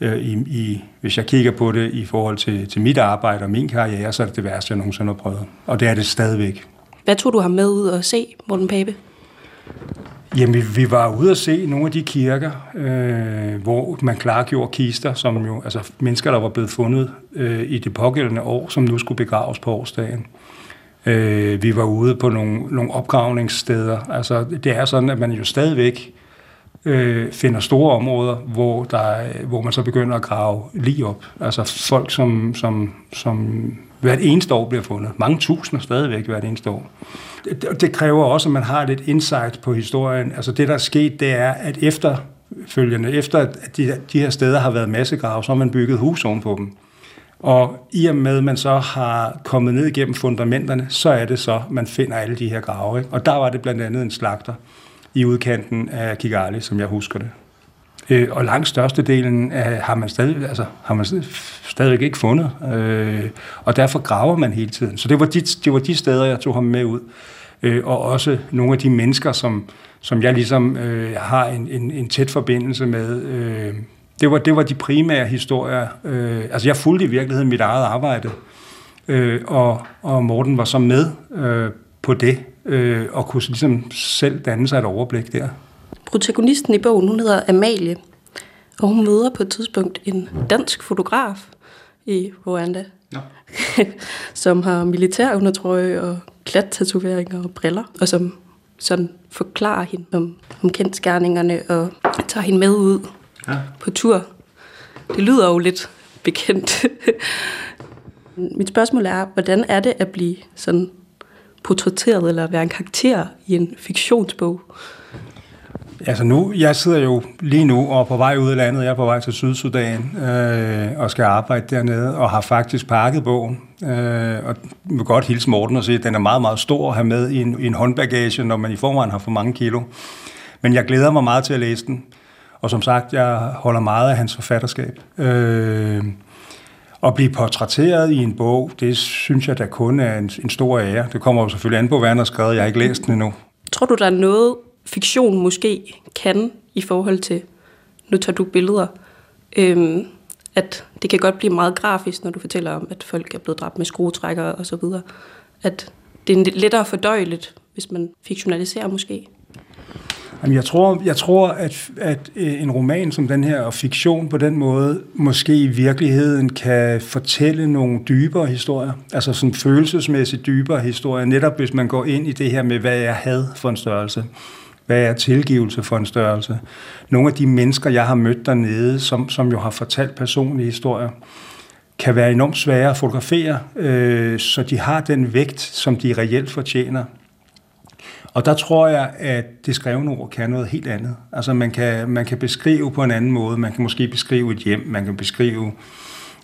øh, i, i, hvis jeg kigger på det i forhold til, til mit arbejde og min karriere, så er det det værste, jeg nogensinde har prøvet. Og det er det stadigvæk. Hvad tog du ham med ud og se, Morten Pape? Jamen, vi, vi var ude at se nogle af de kirker, øh, hvor man klargjorde kister, som jo, altså mennesker, der var blevet fundet øh, i det pågældende år, som nu skulle begraves på årsdagen. Øh, vi var ude på nogle, nogle opgravningssteder. Altså, det er sådan, at man jo stadigvæk øh, finder store områder, hvor, der, hvor man så begynder at grave lige op. Altså folk, som, som, som hvert eneste år bliver fundet. Mange tusinder stadigvæk hvert eneste år. Det, det kræver også, at man har lidt insight på historien. Altså det, der er sket, det er, at efterfølgende, efter at de, de her steder har været massegrave, så har man bygget hus ovenpå dem. Og i og med, at man så har kommet ned igennem fundamenterne, så er det så, man finder alle de her grave. Ikke? Og der var det blandt andet en slagter i udkanten af Kigali, som jeg husker det. Øh, og langt størstedelen af, har man stadig, altså, har man stadig ikke fundet. Øh, og derfor graver man hele tiden. Så det var de, det var de steder, jeg tog ham med ud. Øh, og også nogle af de mennesker, som, som jeg ligesom øh, har en, en, en tæt forbindelse med. Øh, det, var, det var de primære historier. Øh, altså jeg fulgte i virkeligheden mit eget arbejde. Øh, og, og Morten var så med øh, på det, øh, og kunne ligesom selv danne sig et overblik der. Protagonisten i bogen, hun hedder Amalie, og hun møder på et tidspunkt en dansk fotograf i Rwanda, ja. som har militærundertrøje og klat-tatoveringer og briller, og som sådan forklarer hende om, om kendskærningerne og tager hende med ud ja. på tur. Det lyder jo lidt bekendt. Mit spørgsmål er, hvordan er det at blive sådan portrætteret eller være en karakter i en fiktionsbog? Altså nu, jeg sidder jo lige nu og er på vej ud af landet. Jeg er på vej til Sydsudan øh, og skal arbejde dernede og har faktisk pakket bogen. Øh, og vil godt hilse Morten og sige, at den er meget, meget stor at have med i en, i en håndbagage, når man i forvejen har for mange kilo. Men jeg glæder mig meget til at læse den. Og som sagt, jeg holder meget af hans forfatterskab. Øh, at blive portrætteret i en bog, det synes jeg da kun er en, en stor ære. Det kommer jo selvfølgelig an på, hvad han har skrevet. Jeg har ikke læst den endnu. Tror du, der er noget, fiktion måske kan i forhold til, nu tager du billeder, øhm, at det kan godt blive meget grafisk, når du fortæller om, at folk er blevet dræbt med skruetrækker og så videre. At det er lettere fordøjeligt, hvis man fiktionaliserer måske. Jamen, jeg tror, jeg tror at, at øh, en roman som den her, og fiktion på den måde, måske i virkeligheden kan fortælle nogle dybere historier. Altså sådan følelsesmæssigt dybere historier, netop hvis man går ind i det her med, hvad jeg had for en størrelse. Hvad er tilgivelse for en størrelse? Nogle af de mennesker, jeg har mødt dernede, som, som jo har fortalt personlige historier, kan være enormt svære at fotografere, øh, så de har den vægt, som de reelt fortjener. Og der tror jeg, at det skrevne ord kan noget helt andet. Altså man kan, man kan beskrive på en anden måde. Man kan måske beskrive et hjem, man kan beskrive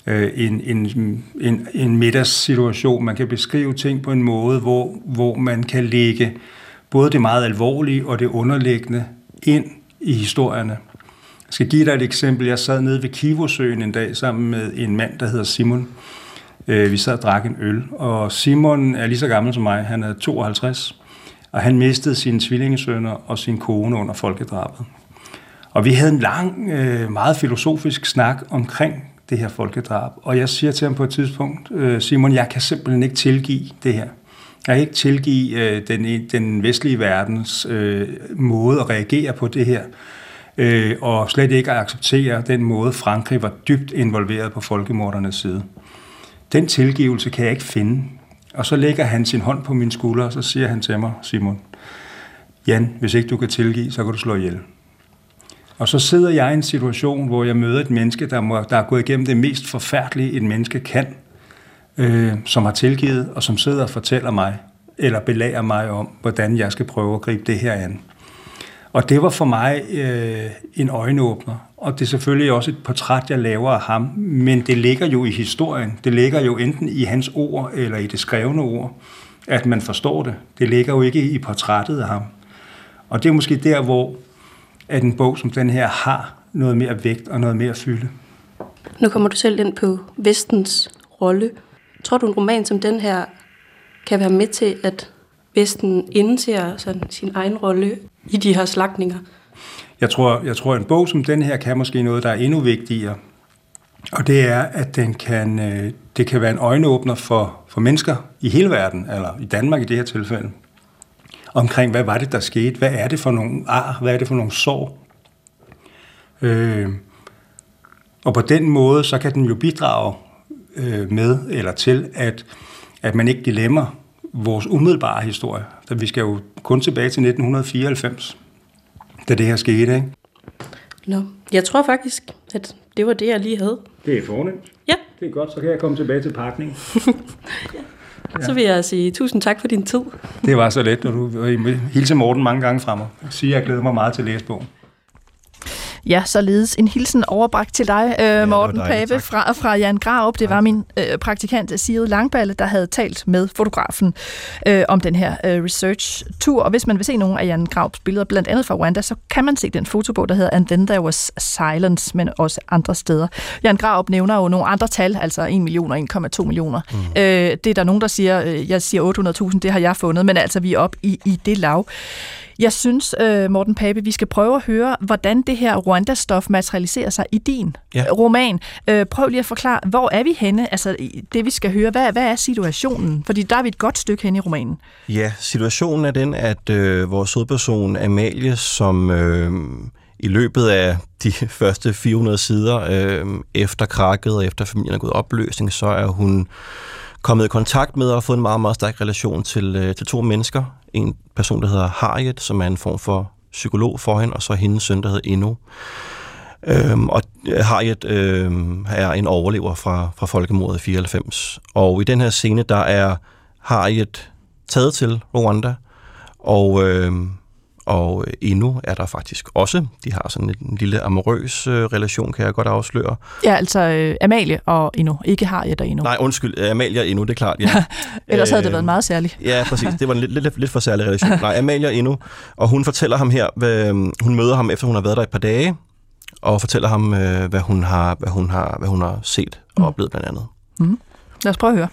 øh, en, en, en, en middagssituation, man kan beskrive ting på en måde, hvor, hvor man kan lægge både det meget alvorlige og det underliggende ind i historierne. Jeg skal give dig et eksempel. Jeg sad nede ved Kivosøen en dag sammen med en mand, der hedder Simon. Øh, vi sad og drak en øl, og Simon er lige så gammel som mig. Han er 52, og han mistede sine tvillingesønner og sin kone under folkedrabet. Og vi havde en lang, øh, meget filosofisk snak omkring det her folkedrab. Og jeg siger til ham på et tidspunkt, øh, Simon, jeg kan simpelthen ikke tilgive det her. Jeg kan ikke tilgive øh, den, den vestlige verdens måde at reagere på det her, øh, og slet ikke at acceptere den måde, Frankrig var dybt involveret på folkemordernes side. Den tilgivelse kan jeg ikke finde. Og så lægger han sin hånd på min skulder, og så siger han til mig, Simon, Jan, hvis ikke du kan tilgive, så kan du slå ihjel. Og så sidder jeg i en situation, hvor jeg møder et menneske, der, må, der er gået igennem det mest forfærdelige, et menneske kan – øh, som har tilgivet, og som sidder og fortæller mig, eller belærer mig om, hvordan jeg skal prøve at gribe det her an. Og det var for mig øh, en øjenåbner, og det er selvfølgelig også et portræt, jeg laver af ham, men det ligger jo i historien. Det ligger jo enten i hans ord eller i det skrevne ord, at man forstår det. Det ligger jo ikke i portrættet af ham. Og det er måske der, hvor at en bog som den her har noget mere vægt og noget mere fylde. Nu kommer du selv ind på vestens rolle Tror du, en roman som den her kan være med til, at Vesten indser sådan sin egen rolle i de her slagtninger? Jeg tror, jeg tror, en bog som den her kan måske noget, der er endnu vigtigere. Og det er, at den kan, øh, det kan være en øjenåbner for, for mennesker i hele verden, eller i Danmark i det her tilfælde, omkring, hvad var det, der skete? Hvad er det for nogle ar? Hvad er det for nogle sår? Øh, og på den måde, så kan den jo bidrage øh, med eller til, at, at man ikke glemmer vores umiddelbare historie. Så vi skal jo kun tilbage til 1994, da det her skete. Ikke? Nå, jeg tror faktisk, at det var det, jeg lige havde. Det er fornemt. Ja. Det er godt, så kan jeg komme tilbage til pakning. ja. Så vil jeg sige tusind tak for din tid. Det var så let, når du hilse Morten mange gange fremme. Jeg siger, at jeg glæder mig meget til at læse bogen. Ja, således en hilsen overbragt til dig, øh, Morten ja, Pape fra, fra Jan Graup. Det var min øh, praktikant Sigrid Langballe, der havde talt med fotografen øh, om den her øh, research-tur. Og hvis man vil se nogle af Jan Graups billeder, blandt andet fra Rwanda, så kan man se den fotobog, der hedder And Then There Was Silence, men også andre steder. Jan Graup nævner jo nogle andre tal, altså 1 million og 1,2 millioner. Mm. Øh, det er der nogen, der siger, øh, jeg siger 800.000, det har jeg fundet, men altså vi er op i, i det lav. Jeg synes, øh, Morten Pape, vi skal prøve at høre, hvordan det her Rwanda-stof materialiserer sig i din ja. roman. Øh, prøv lige at forklare, hvor er vi henne? Altså, det vi skal høre, hvad, hvad er situationen? Fordi der er vi et godt stykke hen i romanen. Ja, situationen er den, at øh, vores hovedperson Amalie, som... Øh, i løbet af de første 400 sider øh, efter krakket og efter familien er gået opløsning, så er hun kommet i kontakt med og fået en meget, meget stærk relation til, øh, til to mennesker. En person, der hedder Harriet, som er en form for psykolog for hende, og så hendes søn, der hedder Eno. Øhm, og øh, Harriet øhm, er en overlever fra, fra folkemordet i 94. Og i den her scene, der er Harriet taget til Rwanda, og, øhm, og endnu er der faktisk også. De har sådan en lille amorøs øh, relation, kan jeg godt afsløre. Ja, altså øh, Amalie og endnu. Ikke har jeg der endnu. Nej, undskyld, Amalie og endnu, det er klart. Ja. Ellers havde det været meget særligt. Ja, præcis. Det var en lidt, lidt, lidt for særlig relation. Nej, Amalie endnu. Og hun fortæller ham her, hvad, hun møder ham efter hun har været der et par dage, og fortæller ham, øh, hvad hun har, hvad hun har, hvad hun har set og mm. oplevet blandt andet. Mm. Lad os prøve at høre.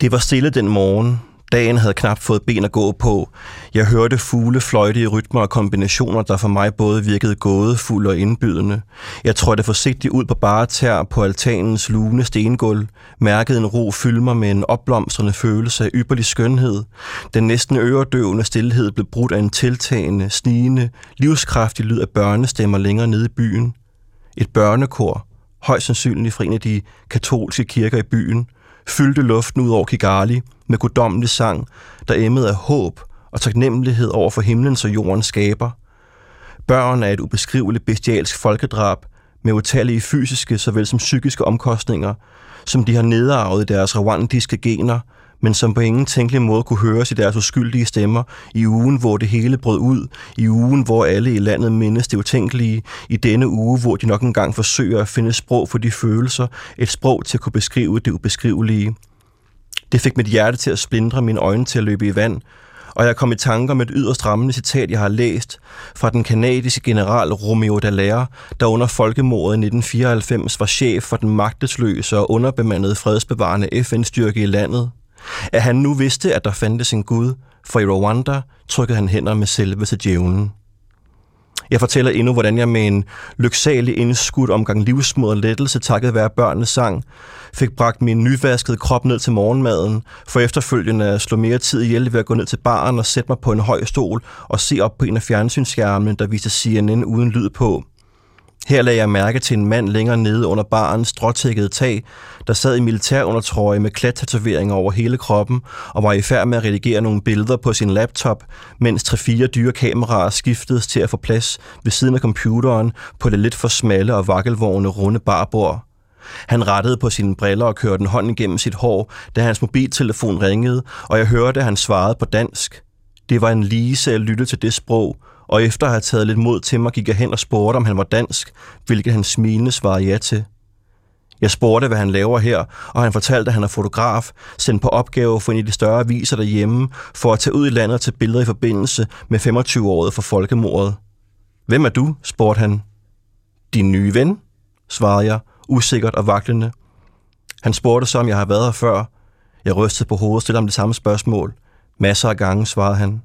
Det var stille den morgen. Dagen havde knap fået ben at gå på. Jeg hørte fugle fløjte i rytmer og kombinationer, der for mig både virkede gådefulde og indbydende. Jeg trådte forsigtigt ud på bare tær på altanens lune stengulv, mærkede en ro fylde mig med en opblomstrende følelse af ypperlig skønhed. Den næsten øredøvende stillhed blev brudt af en tiltagende, snigende, livskraftig lyd af børnestemmer længere nede i byen. Et børnekor, højst sandsynligt fra en af de katolske kirker i byen, fyldte luften ud over Kigali med guddommelig sang, der emmede af håb og taknemmelighed over for himlens og jordens skaber. Børn er et ubeskriveligt bestialsk folkedrab med utallige fysiske såvel som psykiske omkostninger, som de har nedarvet i deres rwandiske gener, men som på ingen tænkelig måde kunne høres i deres uskyldige stemmer i ugen, hvor det hele brød ud, i ugen, hvor alle i landet mindes det utænkelige, i denne uge, hvor de nok engang forsøger at finde sprog for de følelser, et sprog til at kunne beskrive det ubeskrivelige. Det fik mit hjerte til at splindre, mine øjne til at løbe i vand, og jeg kom i tanker med et yderst rammende citat, jeg har læst fra den kanadiske general Romeo Dallaire, der under folkemordet i 1994 var chef for den magtesløse og underbemandede fredsbevarende FN-styrke i landet. At han nu vidste, at der fandtes en Gud, for i Rwanda trykkede han hænder med selve til djævlen. Jeg fortæller endnu, hvordan jeg med en lyksalig indskudt omgang livsmod og lettelse, takket være børnenes sang, fik bragt min nyvaskede krop ned til morgenmaden, for efterfølgende at slå mere tid ihjel ved at gå ned til baren og sætte mig på en høj stol og se op på en af fjernsynsskærmene, der viste CNN uden lyd på. Her lagde jeg mærke til en mand længere nede under barens stråtækkede tag, der sad i militærundertrøje med klattatoveringer over hele kroppen og var i færd med at redigere nogle billeder på sin laptop, mens tre-fire dyre kameraer skiftedes til at få plads ved siden af computeren på det lidt for smalle og vakkelvogne runde barbord. Han rettede på sine briller og kørte en hånd igennem sit hår, da hans mobiltelefon ringede, og jeg hørte, at han svarede på dansk. Det var en lise at lytte til det sprog, og efter at have taget lidt mod til mig, gik jeg hen og spurgte, om han var dansk, hvilket han smilende svarede ja til. Jeg spurgte, hvad han laver her, og han fortalte, at han er fotograf, sendt på opgave for en af de større aviser derhjemme, for at tage ud i landet til billeder i forbindelse med 25-året for folkemordet. Hvem er du? spurgte han. Din nye ven, svarede jeg, usikkert og vaklende. Han spurgte så, om jeg har været her før. Jeg rystede på hovedet og stillede ham det samme spørgsmål. Masser af gange, svarede han.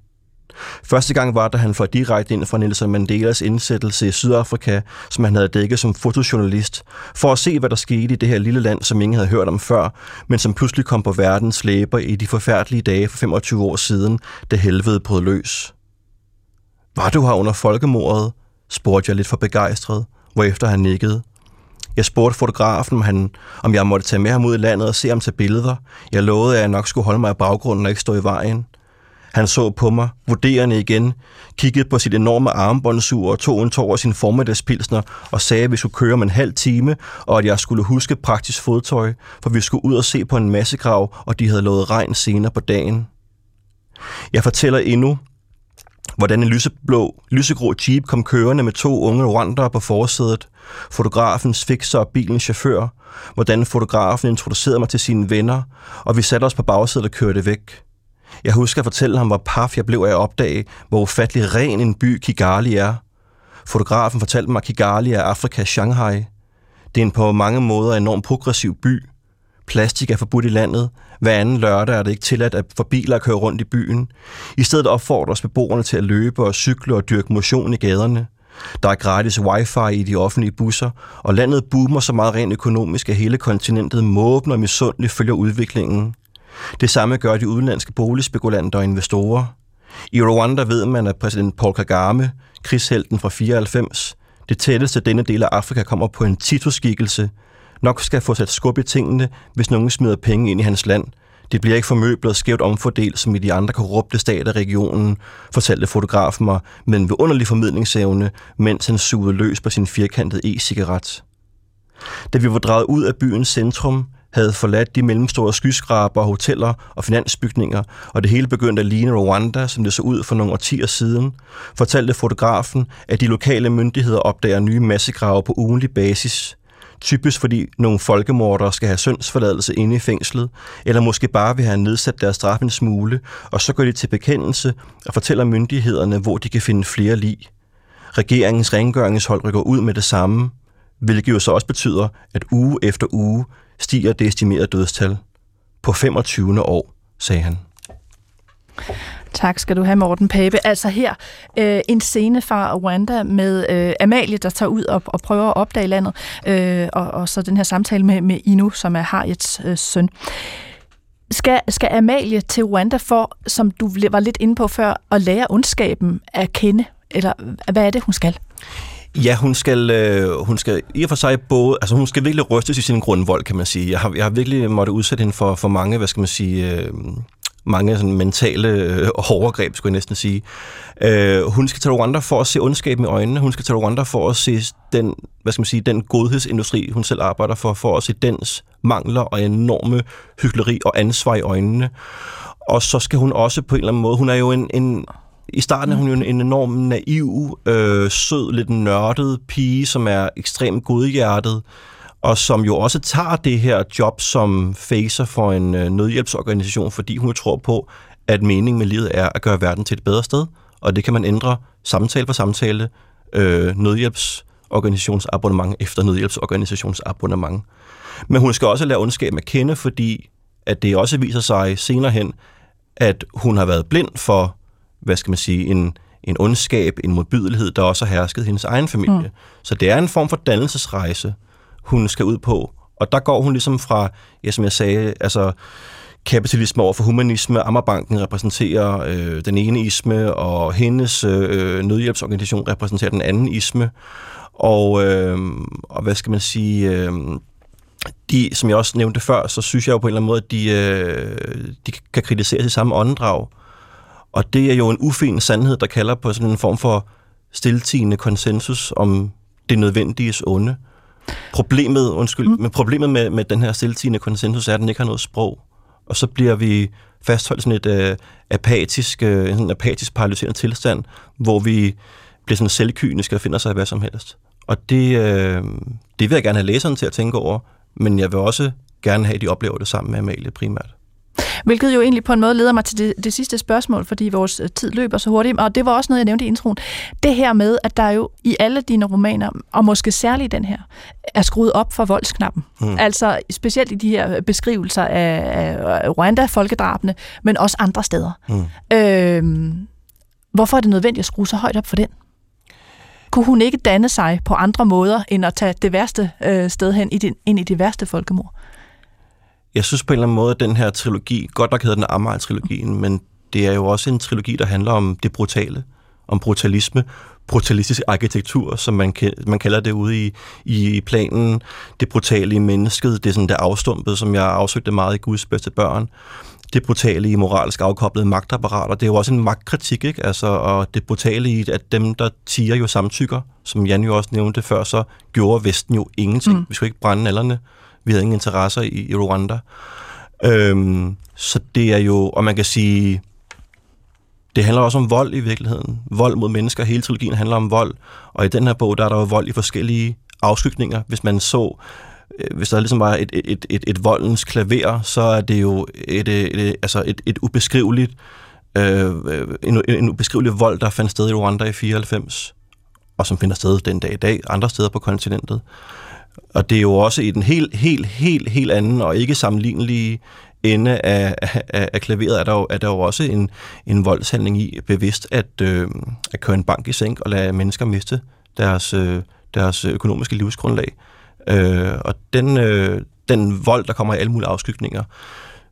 Første gang var, da han fløj direkte ind fra Nelson Mandelas indsættelse i Sydafrika, som han havde dækket som fotojournalist, for at se, hvad der skete i det her lille land, som ingen havde hørt om før, men som pludselig kom på verdens læber i de forfærdelige dage for 25 år siden, da helvede brød løs. Var du her under folkemordet? spurgte jeg lidt for begejstret, hvorefter han nikkede. Jeg spurgte fotografen, om, han, om jeg måtte tage med ham ud i landet og se ham til billeder. Jeg lovede, at jeg nok skulle holde mig i baggrunden og ikke stå i vejen. Han så på mig, vurderende igen, kiggede på sit enorme armbåndsur og tog en tår af sin formiddagspilsner og sagde, at vi skulle køre om en halv time, og at jeg skulle huske praktisk fodtøj, for vi skulle ud og se på en masse grav, og de havde lovet regn senere på dagen. Jeg fortæller endnu, hvordan en lyseblå, lysegrå jeep kom kørende med to unge rwandere på forsædet, fotografens fikser og bilens chauffør, hvordan fotografen introducerede mig til sine venner, og vi satte os på bagsædet og kørte væk. Jeg husker at fortælle ham, hvor paf jeg blev af at opdage, hvor ufattelig ren en by Kigali er. Fotografen fortalte mig, at Kigali er Afrikas Shanghai. Det er en på mange måder enormt progressiv by. Plastik er forbudt i landet. Hver anden lørdag er det ikke tilladt at for biler at køre rundt i byen. I stedet opfordres beboerne til at løbe og cykle og dyrke motion i gaderne. Der er gratis wifi i de offentlige busser, og landet boomer så meget rent økonomisk, at hele kontinentet måbner og misundeligt følger udviklingen. Det samme gør de udenlandske boligspekulanter og investorer. I Rwanda ved man, at præsident Paul Kagame, krigshelten fra 94, det tætteste denne del af Afrika kommer på en titoskikkelse, nok skal få sat skub i tingene, hvis nogen smider penge ind i hans land. Det bliver ikke formøblet skævt omfordelt som i de andre korrupte stater i regionen, fortalte fotografen mig men ved underlig formidlingsevne, mens han sugede løs på sin firkantede e-cigaret. Da vi var drejet ud af byens centrum, havde forladt de mellemstore skyskraber, hoteller og finansbygninger, og det hele begyndte at ligne Rwanda, som det så ud for nogle årtier siden, fortalte fotografen, at de lokale myndigheder opdager nye massegrave på ugenlig basis. Typisk fordi nogle folkemordere skal have syndsforladelse inde i fængslet, eller måske bare vil have nedsat deres straf en smule, og så går de til bekendelse og fortæller myndighederne, hvor de kan finde flere lig. Regeringens rengøringshold rykker ud med det samme, hvilket jo så også betyder, at uge efter uge stiger det estimerede dødstal. På 25. år, sagde han. Tak skal du have, Morten Pape. Altså her øh, en scene fra Rwanda med øh, Amalie, der tager ud og, og prøver at opdage landet, øh, og, og så den her samtale med, med Inu, som er Harriets øh, søn. Skal, skal Amalie til Rwanda for, som du var lidt inde på før, at lære ondskaben at kende? Eller hvad er det, hun skal? Ja, hun skal, øh, hun skal i og for sig både, altså hun skal virkelig rystes i sin grundvold, kan man sige. Jeg har, jeg har virkelig måttet udsætte hende for, for mange, hvad skal man sige, øh, mange sådan mentale øh, overgreb, skulle jeg næsten sige. Øh, hun skal til Rwanda for at se ondskaben i øjnene. Hun skal til Rwanda for at se den, hvad skal man sige, den godhedsindustri, hun selv arbejder for, for at se dens mangler og enorme hyggeleri og ansvar i øjnene. Og så skal hun også på en eller anden måde, hun er jo en, en i starten er hun jo en, en enorm naiv, øh, sød, lidt nørdet pige, som er ekstremt godhjertet, og som jo også tager det her job som facer for en øh, nødhjælpsorganisation, fordi hun tror på, at meningen med livet er at gøre verden til et bedre sted, og det kan man ændre samtale for samtale, øh, nødhjælpsorganisationsabonnement efter nødhjælpsorganisationsabonnement. Men hun skal også lære ondskab at kende, fordi at det også viser sig senere hen, at hun har været blind for, hvad skal man sige, en, en ondskab, en modbydelighed, der også har hersket hendes egen familie. Mm. Så det er en form for dannelsesrejse, hun skal ud på. Og der går hun ligesom fra, ja, som jeg sagde, altså kapitalisme over for humanisme. Ammerbanken repræsenterer øh, den ene isme, og hendes øh, nødhjælpsorganisation repræsenterer den anden isme. Og, øh, og hvad skal man sige... Øh, de, som jeg også nævnte før, så synes jeg jo på en eller anden måde, at de, øh, de kan kritiseres i samme åndedrag. Og det er jo en ufin sandhed, der kalder på sådan en form for stiltigende konsensus om det nødvendiges onde. Problemet, undskyld, mm. men problemet med, med den her stiltigende konsensus er, at den ikke har noget sprog. Og så bliver vi fastholdt sådan et uh, apatisk, uh, en apatisk paralyserende tilstand, hvor vi bliver sådan selvkyniske og finder sig af hvad som helst. Og det, uh, det vil jeg gerne have læseren til at tænke over, men jeg vil også gerne have, at de oplever det sammen med Amalie primært. Hvilket jo egentlig på en måde leder mig til det, det sidste spørgsmål, fordi vores øh, tid løber så hurtigt, og det var også noget, jeg nævnte i introen. Det her med, at der jo i alle dine romaner, og måske særligt den her, er skruet op for voldsknappen. Hmm. Altså specielt i de her beskrivelser af, af Rwanda-folkedrabene, men også andre steder. Hmm. Øhm, hvorfor er det nødvendigt at skrue så højt op for den? Kunne hun ikke danne sig på andre måder, end at tage det værste øh, sted hen i din, ind i det værste folkemord? Jeg synes på en eller anden måde, at den her trilogi, godt nok hedder den Amager-trilogien, men det er jo også en trilogi, der handler om det brutale, om brutalisme, brutalistisk arkitektur, som man, man kalder det ude i, i planen, det brutale i mennesket, det er sådan det afstumpede, som jeg afsøgte meget i Guds bedste børn, det brutale i moralsk afkoblede magtapparater, det er jo også en magtkritik, ikke? Altså, og det brutale i, at dem, der tiger jo samtykker, som Jan jo også nævnte før, så gjorde Vesten jo ingenting. Mm. Vi skulle ikke brænde alderne. Vi havde ingen interesser i, i Rwanda. Øhm, så det er jo, og man kan sige, det handler også om vold i virkeligheden. Vold mod mennesker. Hele trilogien handler om vold. Og i den her bog, der er der jo vold i forskellige afskygninger. Hvis man så, øh, hvis der ligesom var et, et, et, et voldens klaver, så er det jo et, øh, et, et, altså et, et ubeskriveligt, øh, en, en ubeskrivelig vold, der fandt sted i Rwanda i 94, og som finder sted den dag i dag, andre steder på kontinentet. Og det er jo også i den helt, helt, helt, helt anden og ikke sammenlignelige ende af, af, af klaveret, er der jo, er der jo også en, en voldshandling i bevidst at, øh, at køre en bank i sænk og lade mennesker miste deres, øh, deres økonomiske livsgrundlag. Øh, og den, øh, den vold, der kommer i alle mulige afskygninger,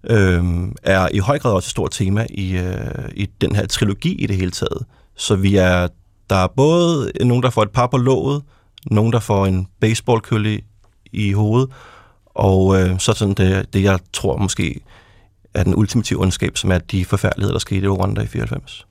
øh, er i høj grad også et stort tema i, øh, i den her trilogi i det hele taget. Så vi er, der er både nogen, der får et par på låget, nogen, der får en baseballkølle i hovedet, og øh, så sådan det, det, jeg tror måske er den ultimative ondskab, som er de forfærdeligheder, der skete i Rwanda i 94.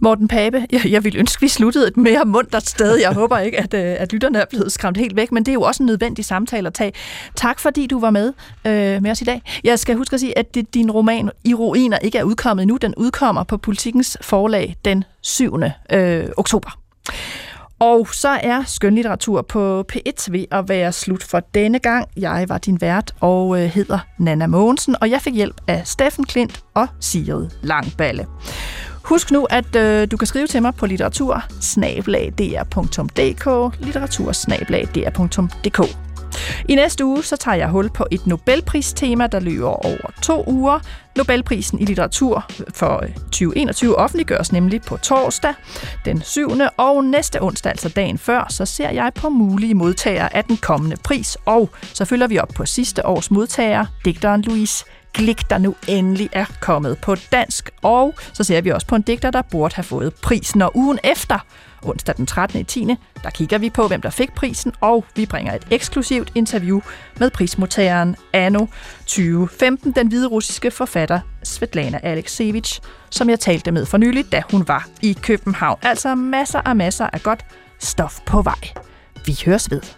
Morten Pape, jeg, jeg ville ønske, vi sluttede et mere muntert sted. Jeg håber ikke, at, øh, at lytterne er blevet skræmt helt væk, men det er jo også en nødvendig samtale at tage. Tak fordi du var med øh, med os i dag. Jeg skal huske at sige, at det, din roman I Ruiner ikke er udkommet endnu. Den udkommer på Politikens forlag den 7. Øh, oktober. Og så er skønlitteratur på P1 ved at være slut for denne gang. Jeg var din vært og øh, hedder Nana Mogensen, og jeg fik hjælp af Steffen Klint og Sigrid Langballe. Husk nu, at øh, du kan skrive til mig på litteratur litteratur i næste uge så tager jeg hul på et Nobelpristema, der løber over to uger. Nobelprisen i litteratur for øh, 2021 offentliggøres nemlig på torsdag den 7. og næste onsdag, altså dagen før, så ser jeg på mulige modtagere af den kommende pris, og så følger vi op på sidste års modtager, digteren Louise Glik, der nu endelig er kommet på dansk. Og så ser vi også på en digter, der burde have fået prisen. Og ugen efter, onsdag den 13. 10. Der kigger vi på, hvem der fik prisen, og vi bringer et eksklusivt interview med prismodtageren Anno 2015, den hvide russiske forfatter Svetlana Alexievich, som jeg talte med for nylig, da hun var i København. Altså masser og masser af godt stof på vej. Vi høres ved.